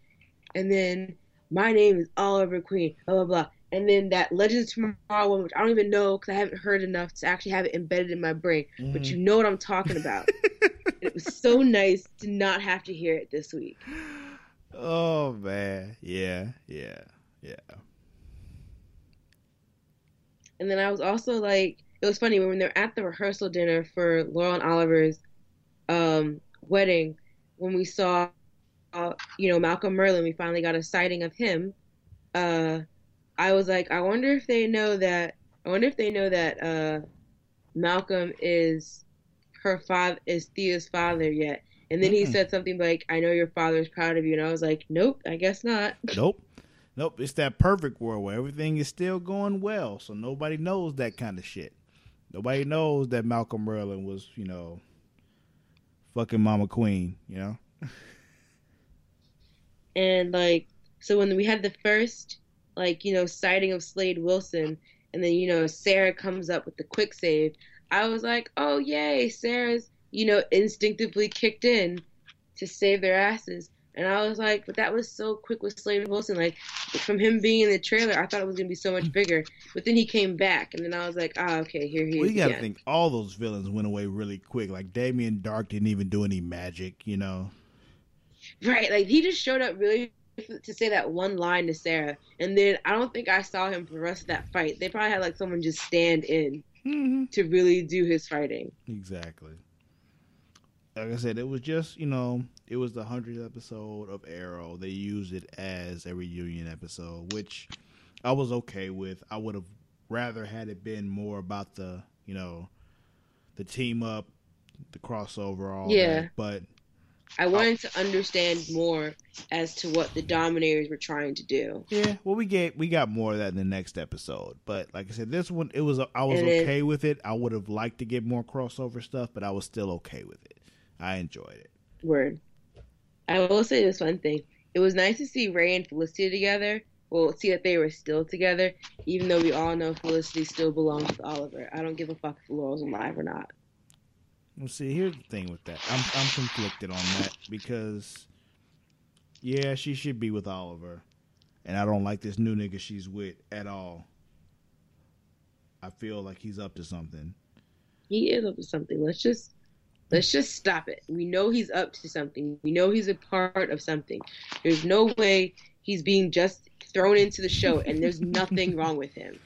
And then my name is Oliver Queen. Blah blah blah. And then that Legends of Tomorrow one, which I don't even know because I haven't heard enough to actually have it embedded in my brain. But mm-hmm. you know what I'm talking about. [laughs] it was so nice to not have to hear it this week. Oh man, yeah, yeah, yeah. And then I was also like, it was funny when they're at the rehearsal dinner for Laurel and Oliver's um, wedding, when we saw, uh, you know, Malcolm Merlyn, we finally got a sighting of him. Uh, I was like, I wonder if they know that. I wonder if they know that uh, Malcolm is her father, is Thea's father yet. And then he Mm-mm. said something like, "I know your father is proud of you," and I was like, "Nope, I guess not." [laughs] Nope, nope. It's that perfect world where everything is still going well, so nobody knows that kind of shit. Nobody knows that Malcolm Merlyn was, you know, fucking Mama Queen. You know. And like, so when we had the first, like, you know, sighting of Slade Wilson, and then, you know, Sarah comes up with the quick save, I was like, oh, yay, Sarah's, you know, instinctively kicked in to save their asses. And I was like, but that was so quick with Slade Wilson. Like, from him being in the trailer, I thought it was going to be so much bigger. But then he came back, and then I was like, ah, okay, here he is. Well, you gotta think all those villains went away really quick. Like Damien Darhk didn't even do any magic. You know. Right, like he just showed up really to say that one line to Sarah, and then I don't think I saw him for the rest of that fight. They probably had like someone just stand in Mm-hmm. to really do his fighting. Exactly. Like I said, it was just you know, it was the hundredth episode of Arrow. They used it as a reunion episode, which I was okay with. I would have rather had it been more about the you know, the team up, the crossover, all Yeah. that. But I wanted to understand more as to what the Dominators were trying to do. yeah, well, we get we got more of that in the next episode. But like I said, this one it was I was And it- okay with it. I would have liked to get more crossover stuff, but I was still okay with it. I enjoyed it. Word. I will say this one thing. It was nice to see Ray and Felicity together well, see that they were still together, even though we all know Felicity still belongs with Oliver. I don't give a fuck if Laurel's alive or not. Well, see, here's the thing with that. I'm I'm conflicted on that because, yeah, she should be with Oliver, and I don't like this new nigga she's with at all. I feel like he's up to something. He is up to something. Let's just let's just stop it. We know he's up to something. We know he's a part of something. There's no way he's being just thrown into the show, and there's nothing wrong with him.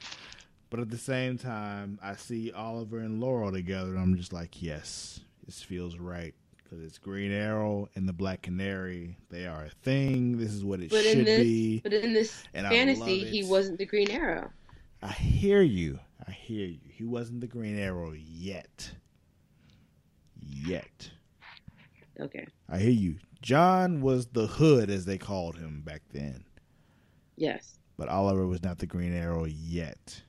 But at the same time, I see Oliver and Laurel together, and I'm just like, yes, this feels right because it's Green Arrow and the Black Canary. They are a thing. This is what it But should in this, be. but in this and fantasy, he wasn't the Green Arrow. I hear you. I hear you. He wasn't the Green Arrow yet. Yet. Okay. I hear you. John was the hood, as they called him back then. Yes. But Oliver was not the Green Arrow yet.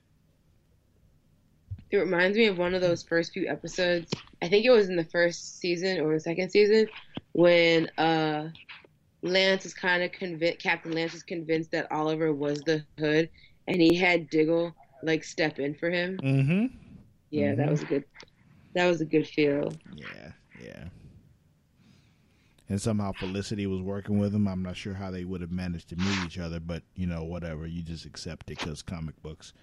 It reminds me of one of those first few episodes. I think it was in the first season or the second season when uh, Lance is kind of convinced. Captain Lance is convinced that Oliver was the Hood, and he had Diggle like step in for him. Mm-hmm. Yeah, that Mhm. was a good. That was a good feel. Yeah, yeah. And somehow Felicity was working with him. I'm not sure how they would have managed to meet each other, but you know, whatever. You just accept it because comic books.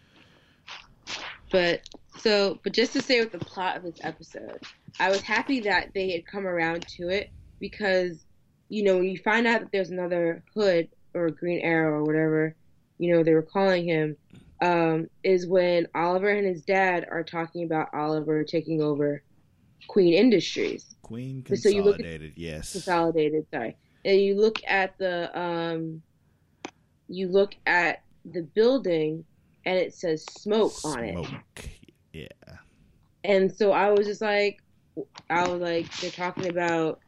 But so, but just to say with the plot of this episode, I was happy that they had come around to it because, you know, when you find out that there's another Hood or Green Arrow or whatever, you know, they were calling him, um, is when Oliver and his dad are talking about Oliver taking over Queen Industries. Queen So you look at- Consolidated, yes. Consolidated, sorry. And you look at the, um, you look at the building and it says Smoak on it. Smoak. Yeah. And so I was just like, I was like, they're talking about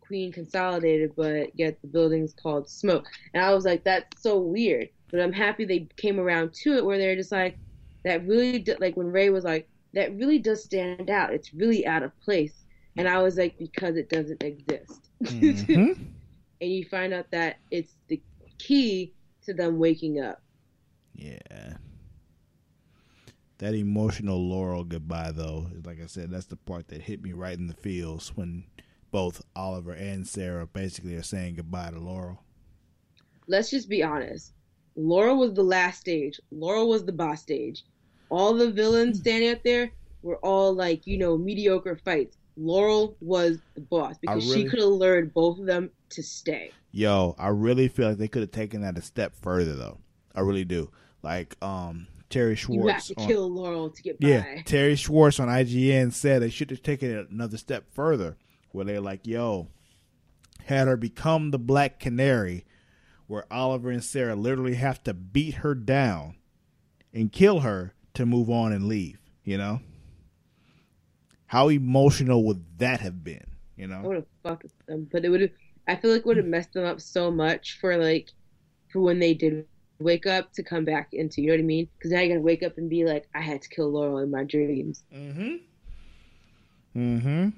Queen Consolidated, but yet the building's called Smoak. And I was like, that's so weird. But I'm happy they came around to it where they're just like, that really, do, like when Ray was like, that really does stand out. It's really out of place. And I was like, because it doesn't exist. Mhm. [laughs] and you find out that it's the key to them waking up. Yeah. That emotional Laurel goodbye, though, like I said, that's the part that hit me right in the feels when both Oliver and Sarah basically are saying goodbye to Laurel. let's just be honest. Laurel was the last stage. Laurel was the boss stage. All the villains standing out there were all like, you know, mediocre fights. Laurel was the boss because really- she could have lured both of them to stay. Yo, I really feel like they could have taken that a step further, though. I really do. Like, um, Terri You have Schwartz. to on- kill Laurel to get by. Yeah, Terri Schwartz on IGN said they should have taken it another step further, where they're like, "Yo, had her become the Black Canary, where Oliver and Sarah literally have to beat her down and kill her to move on and leave." You know, how emotional would that have been? You know? I would have fucked with them, but it would have. I feel like it would have messed them up so much for like, for when they did wake up to come back into. You know what I mean? Because now you're gonna wake up and be like, I had to kill Laurel in my dreams. mm-hmm, mm-hmm,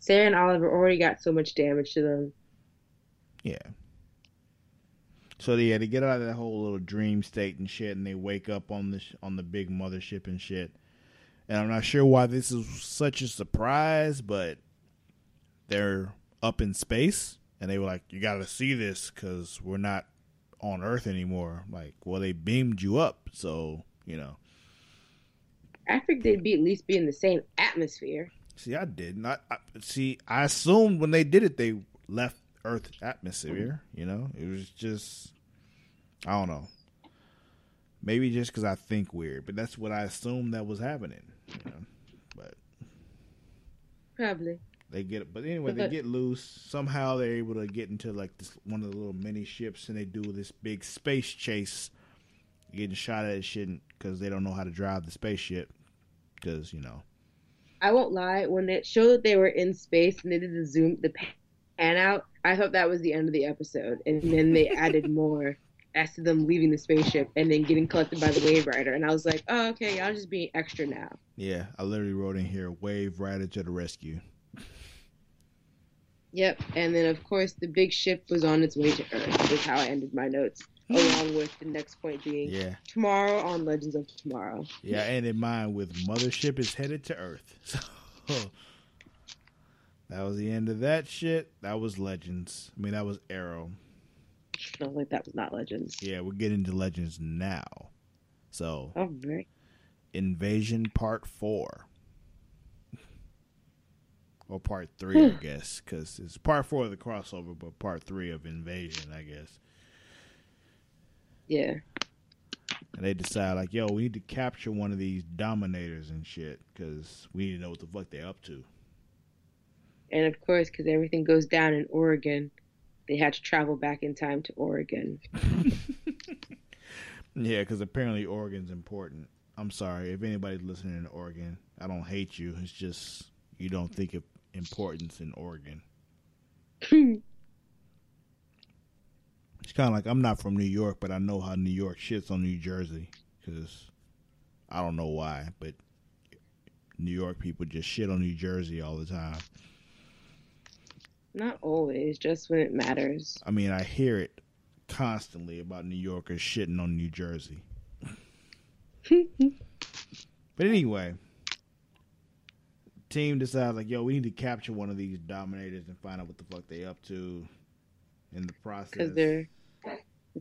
Sarah and Oliver already got so much damage to them. yeah. So they get out of that whole little dream state and shit, and they wake up on the on the big mothership and shit. And I'm not sure why this is such a surprise, but they're up in space, and they were like, "You got to see this because we're not on Earth anymore." Like, well, they beamed you up, so you know. I think they'd be at least be in the same atmosphere. See, I didn't. I, I see. I assumed when they did it, they left Earth atmosphere. You know, it was just. I don't know. Maybe just because I think weird, but that's what I assumed that was happening. You know? But Probably. they get, but anyway, they get loose. Somehow they're able to get into like this one of the little mini ships, and they do this big space chase, getting shot at and shit because they don't know how to drive the spaceship. Because you know, I won't lie. When it showed that they were in space and they did the zoom, the pan out, I thought that was the end of the episode, and then they [laughs] added more as to them leaving the spaceship and then getting collected by the Waverider, and I was like, oh, okay, y'all just being extra now. yeah, I literally wrote in here, "Waverider to the rescue." Yep, and then of course the big ship was on its way to Earth. Is how I ended my notes, [gasps] along with the next point being Yeah, tomorrow on Legends of Tomorrow. yeah. I ended mine with Mothership is headed to Earth. [laughs] So that was the end of that shit. That was Legends. I mean, that was Arrow. I was like, that was not Legends. Yeah, we're getting to Legends now. So Oh, very. Invasion Part Four. Or part three, I [sighs] guess, because it's part four of the crossover, but part three of Invasion, I guess. Yeah. And they decide, like, yo, we need to capture one of these dominators and shit, because we need to know what the fuck they're up to. And of course, because everything goes down in Oregon, they had to travel back in time to Oregon. [laughs] Yeah, because apparently Oregon's important. I'm sorry if anybody's listening in Oregon. I don't hate you. It's just you don't think of importance in Oregon. [laughs] It's kind of like I'm not from New York, but I know how New York shits on New Jersey because I don't know why, but New York people just shit on New Jersey all the time. Not always, just when it matters. I mean, I hear it constantly about New Yorkers shitting on New Jersey. [laughs] but anyway, team decides like, yo, we need to capture one of these dominators and find out what the fuck they up to. In the process, Because they're,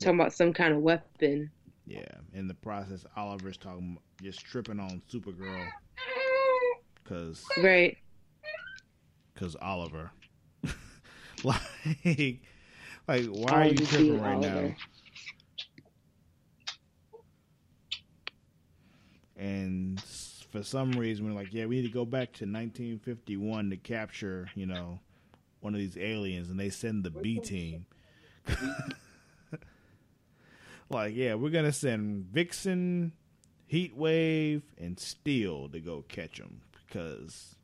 talking about some kind of weapon. yeah, in the process, Oliver's talking just tripping on Supergirl because Right. because Oliver, [laughs] like, like why are you tripping right now? And for some reason we're like, yeah, we need to go back to 1951 to capture, you know, one of these aliens, and they send the B team. [laughs] like, yeah, we're gonna send Vixen, Heatwave, and Steel to go catch them because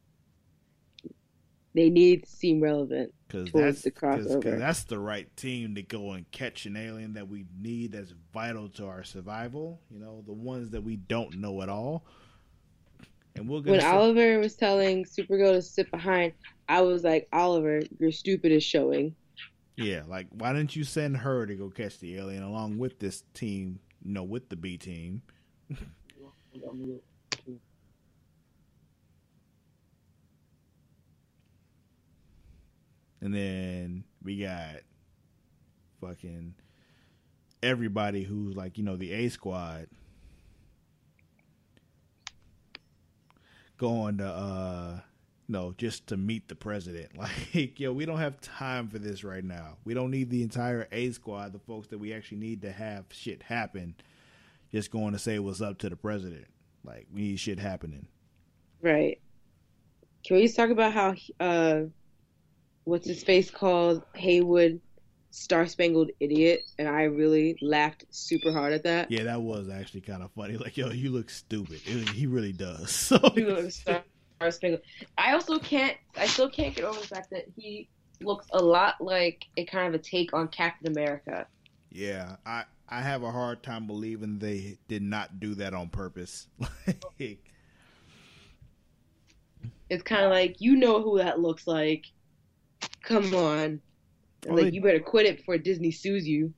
They need to seem relevant. because that's the cause, 'cause crossover. that's the right team to go and catch an alien that we need that's vital to our survival. You know, the ones that we don't know at all. And we're gonna When send- Oliver was telling Supergirl to sit behind, I was like, Oliver, your stupid is showing. Yeah, like why didn't you send her to go catch the alien along with this team? You know, with the B team. [laughs] And then we got fucking everybody who's like, you know, the A squad going to uh no, just to meet the president. [laughs] Like, yo, we don't have time for this right now. We don't need the entire A squad, the folks that we actually need to have shit happen, just going to say what's up to the president. Like, we need shit happening. Right. Can we just talk about how uh what's his face called Heywood Star Spangled Idiot and I really laughed super hard at that. Yeah, that was actually kind of funny. [laughs] Like, yo, you look stupid. It- he really does. [laughs] So, He looks Star Star Spangled. I also can't I still can't get over the fact that he looks a lot like a kind of a take on Captain America. yeah, I I have a hard time believing they did not do that on purpose. [laughs] Like, It's kind of like you know who that looks like. Come on. Oh, like they- you better quit it before Disney sues you.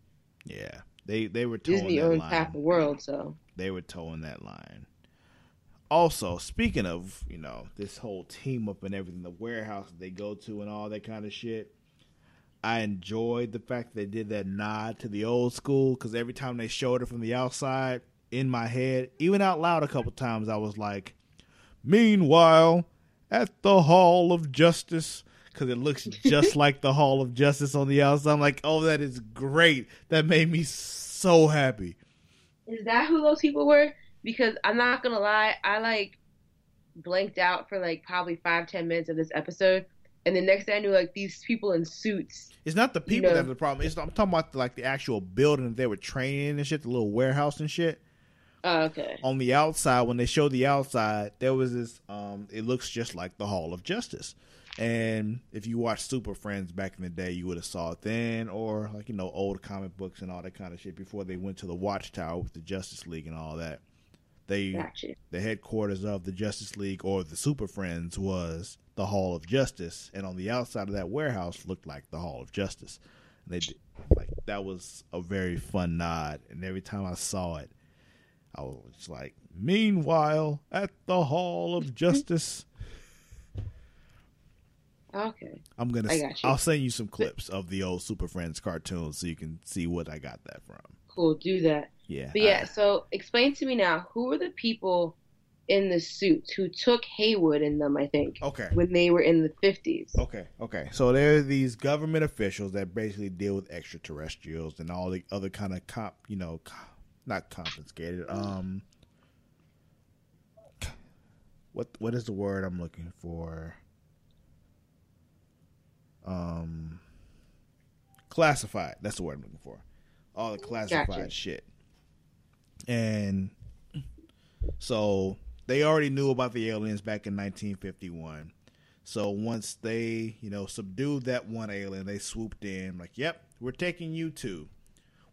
yeah, they they were toeing Disney owns line. half the world, so they were toeing that line. Also, speaking of, you know, this whole team up and everything, the warehouse that they go to and all that kind of shit, I enjoyed the fact that they did that nod to the old school because every time they showed it from the outside, in my head, even out loud a couple times, I was like, Meanwhile, at the Hall of Justice, because it looks just [laughs] like the Hall of Justice on the outside. I'm like, oh, that is great. That made me so happy. Is that who those people were? Because I'm not gonna lie, I like blanked out for like probably five, ten minutes of this episode, and the next day I knew like these people in suits. It's not the people know- that have the problem. It's I'm talking about like the actual building that they were training and shit, the little warehouse and shit. Oh, okay. On the outside, when they showed the outside, there was this. Um, it looks just like the Hall of Justice. And if you watched Super Friends back in the day, you would have saw it then, or like you know old comic books and all that kind of shit before they went to the Watchtower with the Justice League and all that. they Gotcha. the headquarters of the Justice League or the Super Friends was the Hall of Justice, and on the outside of that warehouse looked like the Hall of Justice. And they did, like that was a very fun nod, and every time I saw it, I was like, "Meanwhile, at the Hall of [laughs] Justice." Okay. I'm gonna. I got you. I'll send you some clips of the old Super Friends cartoons so you can see what I got that from. Cool. Do that. Yeah. But yeah, so explain to me now, who were the people in the suits who took Heywood in them, I think, okay. when they were in the 50s? Okay, okay. So there are these government officials that basically deal with extraterrestrials and all the other kind of comp, you know, not confiscated. Um, what what is the word I'm looking for? Um, classified. That's the word I'm looking for. All the classified Gotcha. shit. And so they already knew about the aliens back in 1951. So once they, you know, subdued that one alien, they swooped in like, "Yep, we're taking you too,"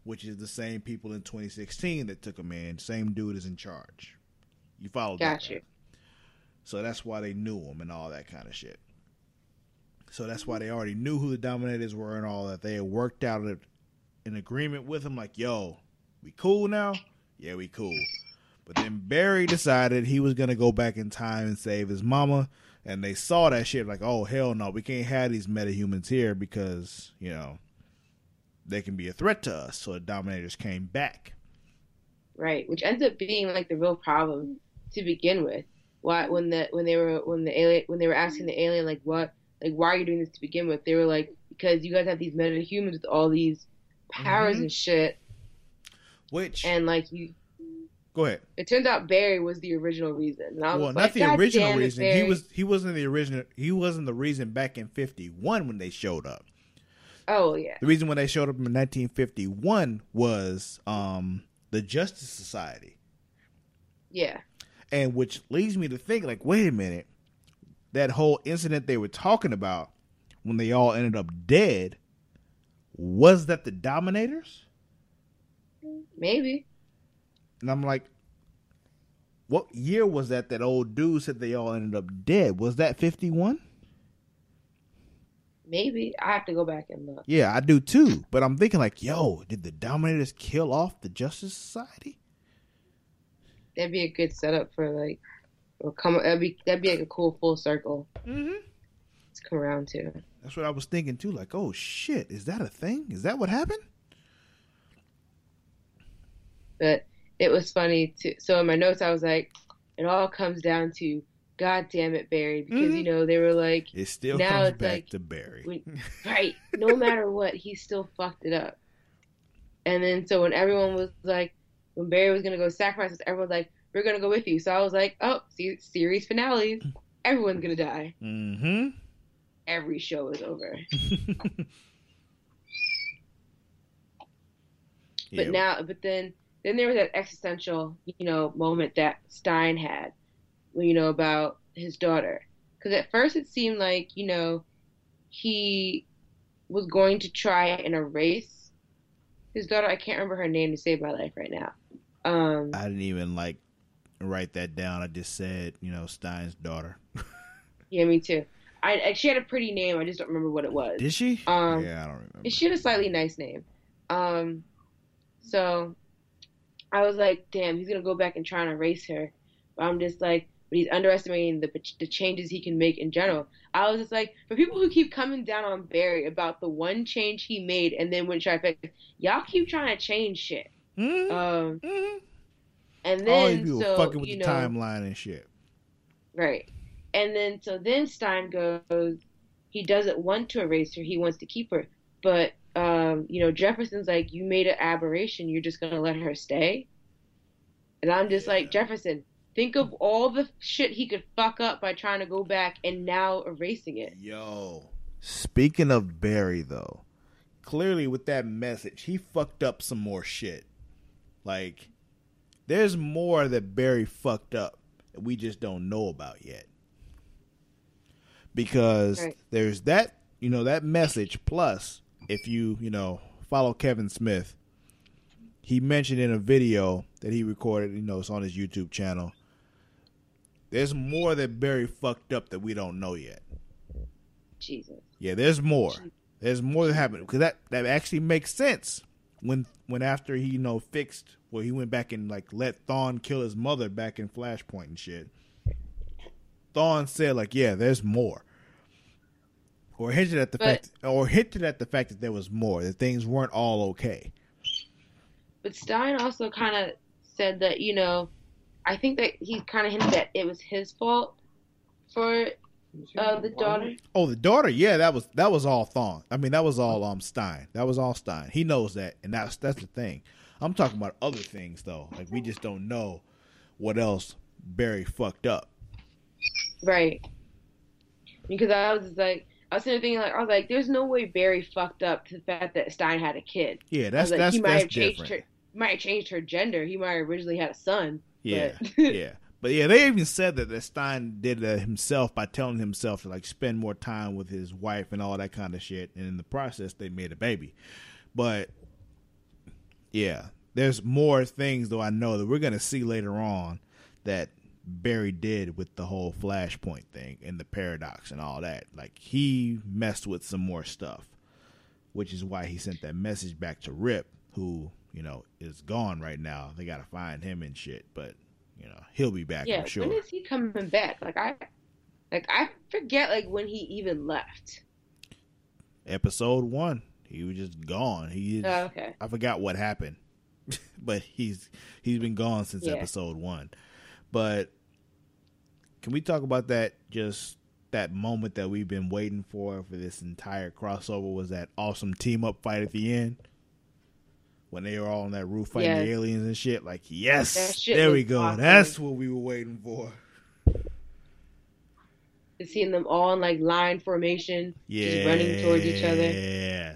which is the same people in 2016 that took them in. Same dude is in charge. You follow that? Gotcha. right? So that's why they knew him and all that kind of shit. So that's why they already knew who the Dominators were and all that. They had worked out an agreement with him, like, "Yo, we cool now? Yeah, we cool." But then Barry decided he was gonna go back in time and save his mama, and they saw that shit like, oh hell no, we can't have these metahumans here because you know they can be a threat to us. So the Dominators came back. Right, which ends up being like the real problem to begin with. Why when the when they were when the alien when they were asking the alien like what like why are you doing this to begin with? They were like because you guys have these metahumans with all these powers Mhm. and shit, Which and like you, go ahead. it turns out Barry was the original reason. And I was Well, like, not the "God original reason. He was he wasn't the original. He wasn't the reason back in fifty one when they showed up. Oh yeah, The reason when they showed up in 1951 was um, the Justice Society. yeah, And which leads me to think, like, wait a minute, that whole incident they were talking about when they all ended up dead, was that the Dominators? maybe. And I'm like, what year was that? That old dude said they all ended up dead. Was that 51? Maybe I have to go back and look. Yeah, I do too. But I'm thinking, like, yo, did the Dominators kill off the Justice Society? That'd be a good setup for like, or come. That'd be that'd be like a cool full circle Mm-hmm. to come around to. That's what I was thinking too. Like, oh shit, is that a thing? Is that what happened? But it was funny too. So in my notes, I was like, it all comes down to, God damn it, Barry, because Mhm. you know they were like, It still Now comes it's back like- to Barry. when- [laughs] right, no matter what, he still fucked it up. And then so when everyone was like, when Barry was gonna go sacrifice us, everyone was like, we're gonna go with you. So I was like, oh, se- series finales, [clears throat] everyone's gonna die. mm-hmm. Every show is over. [laughs] But now, but then, then there was that existential, you know, moment that Stein had, you know, about his daughter. Because at first it seemed like, you know, he was going to try and erase his daughter. I can't remember her name to save my life right now. Um, I didn't even like write that down. I just said, you know, Stein's daughter. [laughs] yeah, me too. I, she had a pretty name. I just don't remember what it was. Did she? Um, yeah, I don't remember. She had a slightly nice name. Um, so I was like, damn, he's gonna go back and try and erase her. But I'm just like, but he's underestimating the the changes he can make in general. I was just like, for people who keep coming down on Barry about the one change he made and then went try to fix, y'all keep trying to change shit. Mhm. Um, Mhm. And then so fucking with you the know, timeline and shit. Right. And then so then Stein goes, he doesn't want to erase her, he wants to keep her. But um, you know, Jefferson's like, You made an aberration, you're just gonna let her stay? And I'm just like, Jefferson, think of all the shit he could fuck up by trying to go back and now erasing it. Yo. Speaking of Barry, though, clearly with that message, he fucked up some more shit. Like, there's more that Barry fucked up that we just don't know about yet. Because Right. there's that, you know, that message, plus, if you, you know, follow Kevin Smith, he mentioned in a video that he recorded, you know, it's on his YouTube channel. There's more that Barry fucked up that we don't know yet. Jesus. Yeah, there's more. There's more that happened because that that actually makes sense when when after he you know fixed well he went back and like let Thawne kill his mother back in Flashpoint and shit. Thawne said like, yeah, there's more. Or hinted at the But- fact or hinted at the fact that there was more, that things weren't all okay. But Stein also kind of said that, you know, I think that he kind of hinted that it was his fault for uh, the daughter. Oh, the daughter, yeah, that was that was all Thawne. I mean, that was all um Stein. That was all Stein. He knows that, and that's that's the thing. I'm talking about other things though. Like we just don't know what else Barry fucked up. Right. Because I was like, I was sitting thinking, like, I was like, there's no way Barry fucked up to the fact that Stein had a kid. Yeah, that's like, that's he might that's have changed different. her, might have changed her gender. He might have originally had a son. Yeah, but- [laughs] yeah. But yeah, they even said that, that Stein did that himself by telling himself to like spend more time with his wife and all that kind of shit, and in the process, they made a baby. But yeah, there's more things though I know that we're gonna see later on that Barry did with the whole Flashpoint thing and the paradox and all that. Like he messed with some more stuff, which is why he sent that message back to Rip, who you know is gone right now. They gotta find him and shit, but you know he'll be back. yeah. I'm sure. When is he coming back? Like I, like I forget like when he even left. Episode one, he was just gone. He is, Oh, okay. I forgot what happened, [laughs] but he's he's been gone since Yeah. episode one. But can we talk about that? Just that moment that we've been waiting for for this entire crossover was that awesome team up fight at the end when they were all on that roof fighting the aliens and shit. Like, yes, shit there we go. awesome. That's what we were waiting for. Seeing them all in like line formation, Yeah, just running towards each other. Yeah,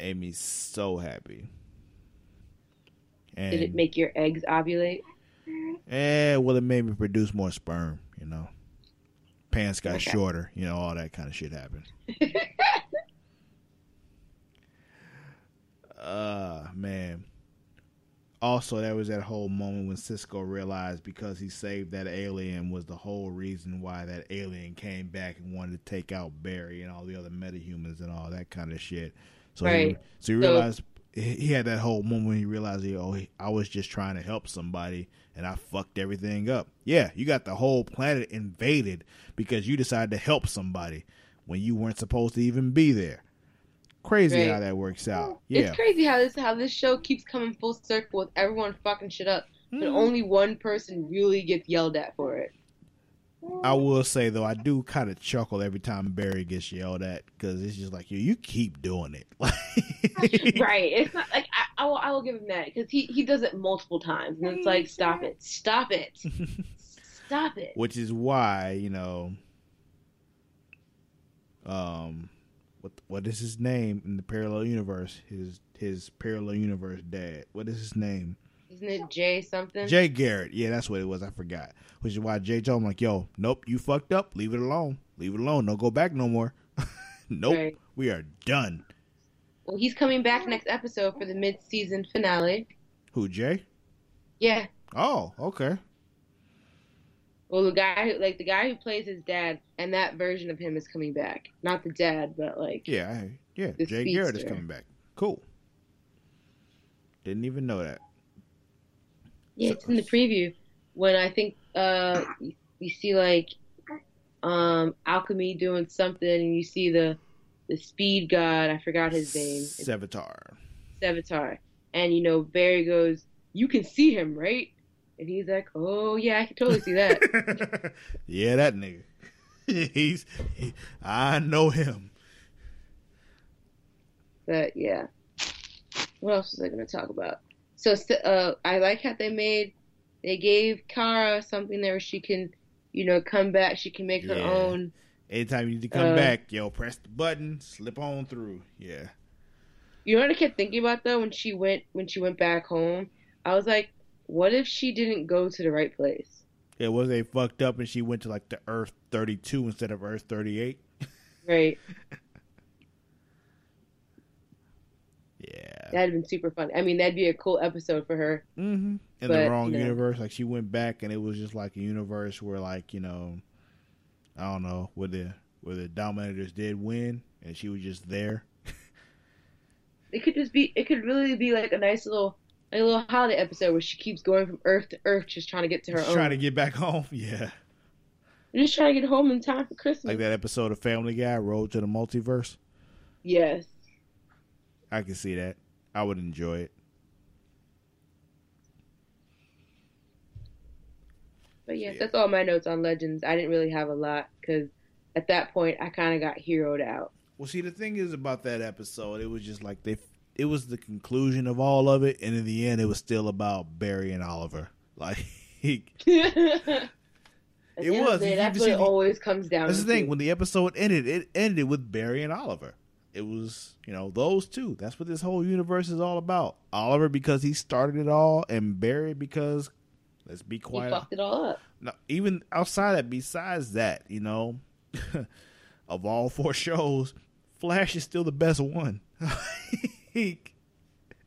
made me so happy. And Did it make your eggs ovulate? Eh, well, it made me produce more sperm, you know. Pants got Okay. shorter, you know, all that kind of shit happened. uh, [laughs] man. Also, there was that whole moment when Cisco realized because he saved that alien was the whole reason why that alien came back and wanted to take out Barry and all the other metahumans and all that kind of shit. So, he, so he realized he he had that whole moment when he realized, he, oh, he, I was just trying to help somebody and I fucked everything up. Yeah, you got the whole planet invaded because you decided to help somebody when you weren't supposed to even be there. Crazy Right. how that works out. Yeah. It's crazy how this how this show keeps coming full circle with everyone fucking shit up, but Mhm. only one person really gets yelled at for it. I will say though, I do kind of chuckle every time Barry gets yelled at because it's just like you, you keep doing it. [laughs] right? It's not like I, I will I will give him that because he he does it multiple times, and it's like stop it, stop it, stop it. Which is why you know, um, what what is his name in the parallel universe? His his parallel universe dad. What is his name? Isn't it Jay something? Jay Garrick. Yeah, that's what it was. I forgot. Which is why Jay told him like, "Yo, nope, you fucked up. Leave it alone. Leave it alone. Don't go back no more. [laughs] nope, Right. we are done." Well, he's coming back next episode for the mid-season finale. Who Jay? Yeah. Oh, okay. Well, the guy, who, like the guy who plays his dad, and that version of him is coming back. Not the dad, but like Yeah, I, yeah. Jay Garrick is coming back. Cool. Didn't even know that. Yeah, it's in the preview when I think uh you, you see like um alchemy doing something and you see the the speed god, I forgot his name, Savitar. Savitar. And you know, Barry goes, You can see him, right? And he's like, Oh yeah, I can totally see that. [laughs] yeah, that nigga. [laughs] He's. He, I know him. but yeah. What else was I gonna talk about? So uh I like how they made they gave Kara something there where she can, you know, come back, she can make her Yeah. own Anytime you need to come Uh, back, yo, press the button, slip on through. Yeah. You know what I kept thinking about though when she went when she went back home? I was like, what if she didn't go to the right place? It was they fucked up and she went to like the Earth 32 instead of Earth 38. Right. [laughs] Yeah. That'd have been super fun. I mean, that'd be a cool episode for her. Mm-hmm. In But, the wrong you know. universe, like she went back and it was just like a universe where, like you know, I don't know, where the where the Dominators did win, and she was just there. [laughs] It could just be. It could really be like a nice little, like a little holiday episode where she keeps going from Earth to Earth, just trying to get to her Just own. trying to get back [laughs] home. Yeah, I'm just trying to get home in time for Christmas. like that episode of Family Guy, Road to the Multiverse. Yes. I can see that. I would enjoy it. But yeah, Yeah. that's all my notes on Legends. I didn't really have a lot because at that point I kind of got heroed out. Well, see, the thing is about that episode, it was just like they, it was the conclusion of all of it, and in the end, it was still about Barry and Oliver. [laughs] Like, [laughs] it was. You That's what it always comes down. To. That's the thing. When the episode ended, it ended with Barry and Oliver. It was, you know, those two. That's what this whole universe is all about. Oliver because he started it all, and Barry because, let's be he quiet. fucked it all up. No, even outside that, besides that, you know, [laughs] of all four shows, Flash is still the best one. [laughs]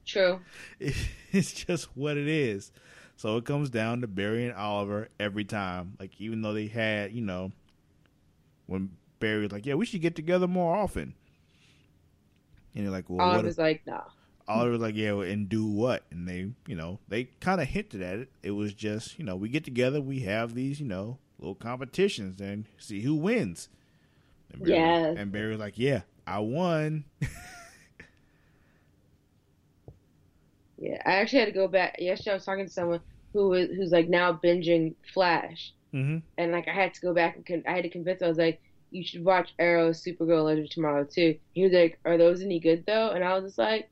True. [laughs] it's just what it is. So it comes down to Barry and Oliver every time. Like even though they had, you know, when Barry was like, "Yeah, we should get together more often," and they're like, "Well, what?" Oliver's like, nah. Oliver was like, "Yeah, well, and do what?" And they, you know, they kind of hinted at it. It was just, you know, we get together, we have these, you know, little competitions, and see who wins. And Barry, Yes. And Barry was like, "Yeah, I won." [laughs] Yeah, I actually had to go back. Yesterday, I was talking to someone who was who's like now binging Flash, mm-hmm. and like I had to go back and con- I had to convince. him. I was like, you should watch Arrow, Supergirl, Legend of Tomorrow too. He was like, are those any good though? And I was just like,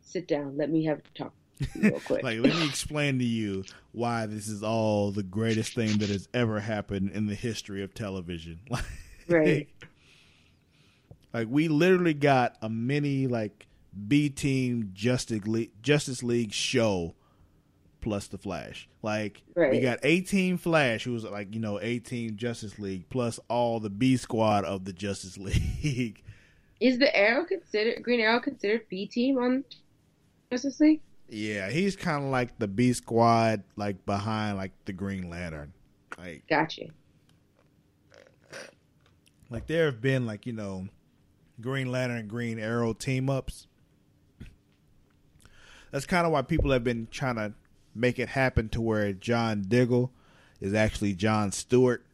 sit down, let me have a talk real [laughs] quick. like, let me explain to you why this is all the greatest thing that has ever happened in the history of television. [laughs] Like, Right. Like we literally got a mini like B team Justice League Justice League show plus the Flash. Like we got 18 Flash, who was like you know 18 Justice League plus all the B squad of the Justice [laughs] League. Is the Arrow considered Green Arrow considered B team on Justice League? yeah, he's kind of like the B squad, like behind like the Green Lantern. Like Gotcha. Like there have been like you know, Green Lantern and Green Arrow team ups. That's kind of why people have been trying to make it happen to where John Diggle is actually John Stewart,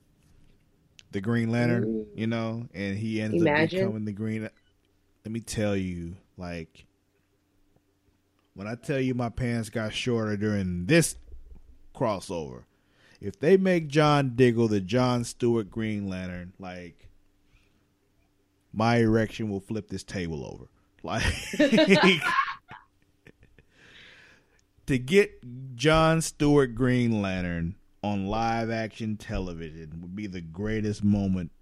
the Green Lantern. You know, and he ends up becoming the Green. Let me tell you, like when I tell you my pants got shorter during this crossover, if they make John Diggle the John Stewart Green Lantern, like my erection will flip this table over. [laughs] Like [laughs] to get John Stewart Green Lantern on live action television would be the greatest moment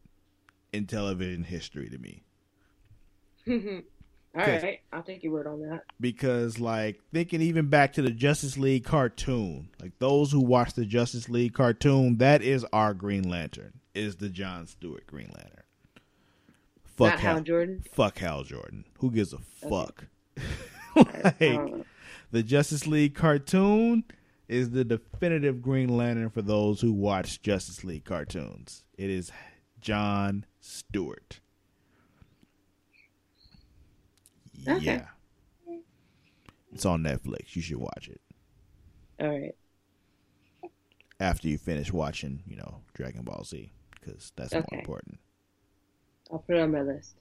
in television history to me. [laughs] All right, I'll take your word on that. because like thinking even back to the Justice League cartoon, like those who watch the Justice League cartoon, that is our Green Lantern, is the John Stewart Green Lantern. Fuck Not Hal Hal, Jordan. fuck Hal Jordan. Who gives a fuck? [laughs] Like know. The Justice League cartoon is the definitive Green Lantern for those who watch Justice League cartoons. It is John Stewart. Okay. Yeah. It's on Netflix. You should watch it All right. after you finish watching, you know, Dragon Ball Z because that's Okay. more important. I'll put it on my list.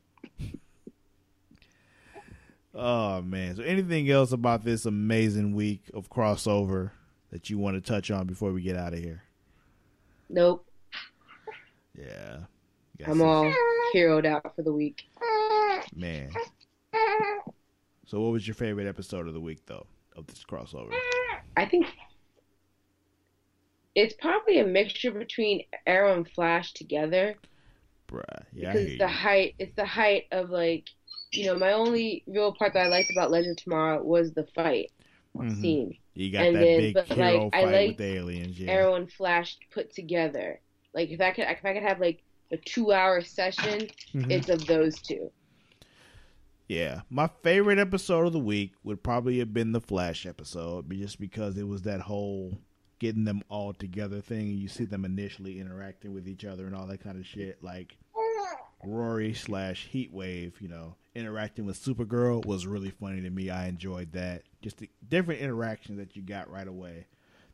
Oh man! So, anything else about this amazing week of crossover that you want to touch on before we get out of here? Nope. Yeah, I'm some- all heroed out for the week. man. So, what was your favorite episode of the week, though, of this crossover? I think it's probably a mixture between Arrow and Flash together Bruh, yeah, I because the you. height it's the height of like you know my only real part that I liked about Legend of Tomorrow was the fight Mhm. scene. You got and that then- big but, hero like, I fight liked with the aliens. Yeah, Arrow and Flash put together. Like if I could if I could have like a two hour session, Mhm. it's of those two. Yeah, my favorite episode of the week would probably have been the Flash episode, just because it was that whole getting them all together thing, you see them initially interacting with each other and all that kind of shit. Like Rory slash Heatwave, you know, interacting with Supergirl was really funny to me. I enjoyed that. Just the different interactions that you got right away.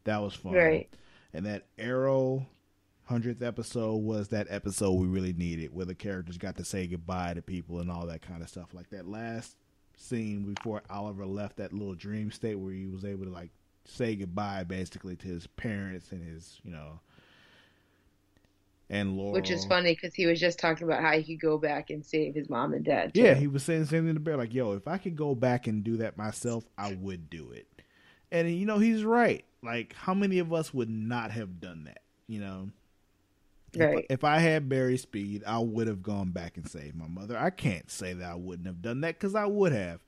That was fun. Right. And that Arrow hundredth episode was that episode we really needed, where the characters got to say goodbye to people and all that kind of stuff. Like that last scene before Oliver left that little dream state where he was able to like say goodbye basically to his parents and his, you know, and Laurel. Which is funny because he was just talking about how he could go back and save his mom and dad. Too. Yeah, he was saying the same thing to Bear, like, yo, if I could go back and do that myself, I would do it. And you know, he's right. Like, how many of us would not have done that? You know? Right. If, if I had Barry Speed, I would have gone back and saved my mother. I can't say that I wouldn't have done that because I would have.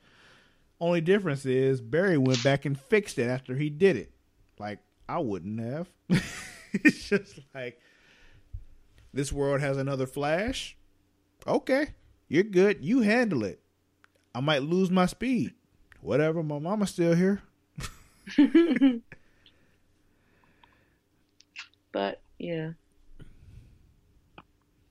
Only difference is Barry went back and fixed it after he did it. Like I wouldn't have. [laughs] it's just like this world has another Flash. Okay, you're good. You handle it. I might lose my speed. Whatever. My mama's still here. [laughs] but yeah.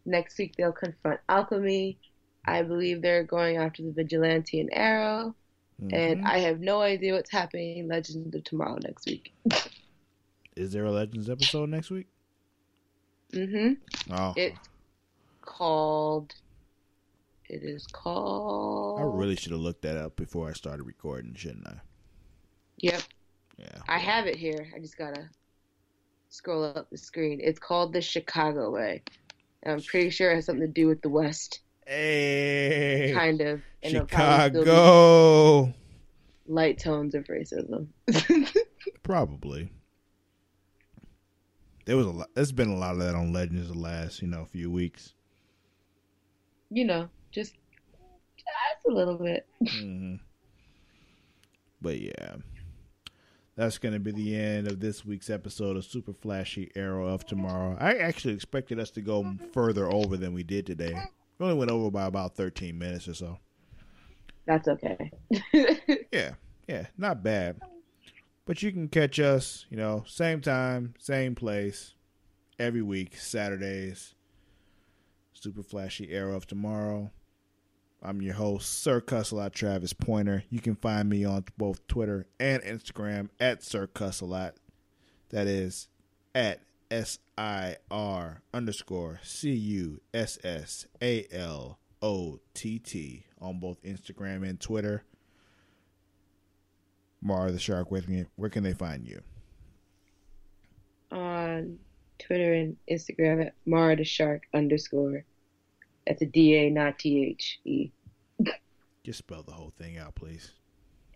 Next week they'll confront Alchemy. I believe they're going after the Vigilante and Arrow. Mm-hmm. And I have no idea what's happening in Legends of Tomorrow next week. Is there a Legends episode next week? Mm-hmm. Oh. It's called. It is called. I really should have looked that up before I started recording, shouldn't I? Yep. Yeah. I have it here. I just gotta scroll up the screen. It's called the Chicago Way. And I'm pretty sure it has something to do with the West. Hey. Kind of. Chicago. Light tones of racism. [laughs] probably. There was a lot. There's been a lot of that on Legends the last, you know, few weeks. You know, just just a little bit. Mm-hmm. But yeah, that's going to be the end of this week's episode of Super Flashy Arrow of Tomorrow. I actually expected us to go further over than we did today. We only went over by about 13 minutes or so. That's okay. [laughs] yeah, yeah, not bad. But you can catch us, you know, same time, same place, every week, Saturdays. Super Flashy Arrow of Tomorrow. I'm your host, Sir Cussalot Travis Pointer. You can find me on both Twitter and Instagram at Sir Cussalot. That is at S I R underscore C U S S A L O T T on both Instagram and Twitter. Mara the Shark, where can, where can they find you? On Twitter and Instagram at Mara the Shark underscore. That's a D A, not T H E. Just spell the whole thing out, please.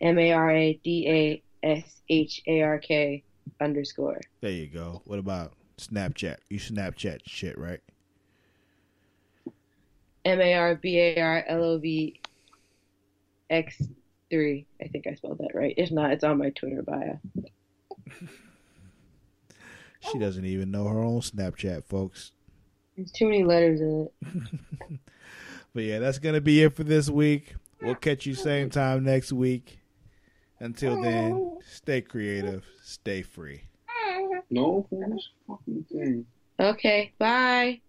M A R A D A S H A R K underscore. There you go. What about Snapchat? You Snapchat shit, right? M A R B A R L O V X three. I think I spelled that right. If not, it's on my Twitter bio. she doesn't even know her own Snapchat, folks. There's too many letters in it. [laughs] but yeah, that's gonna be it for this week. We'll catch you same time next week. Until then, stay creative, stay free. No, fucking thing. Okay, bye.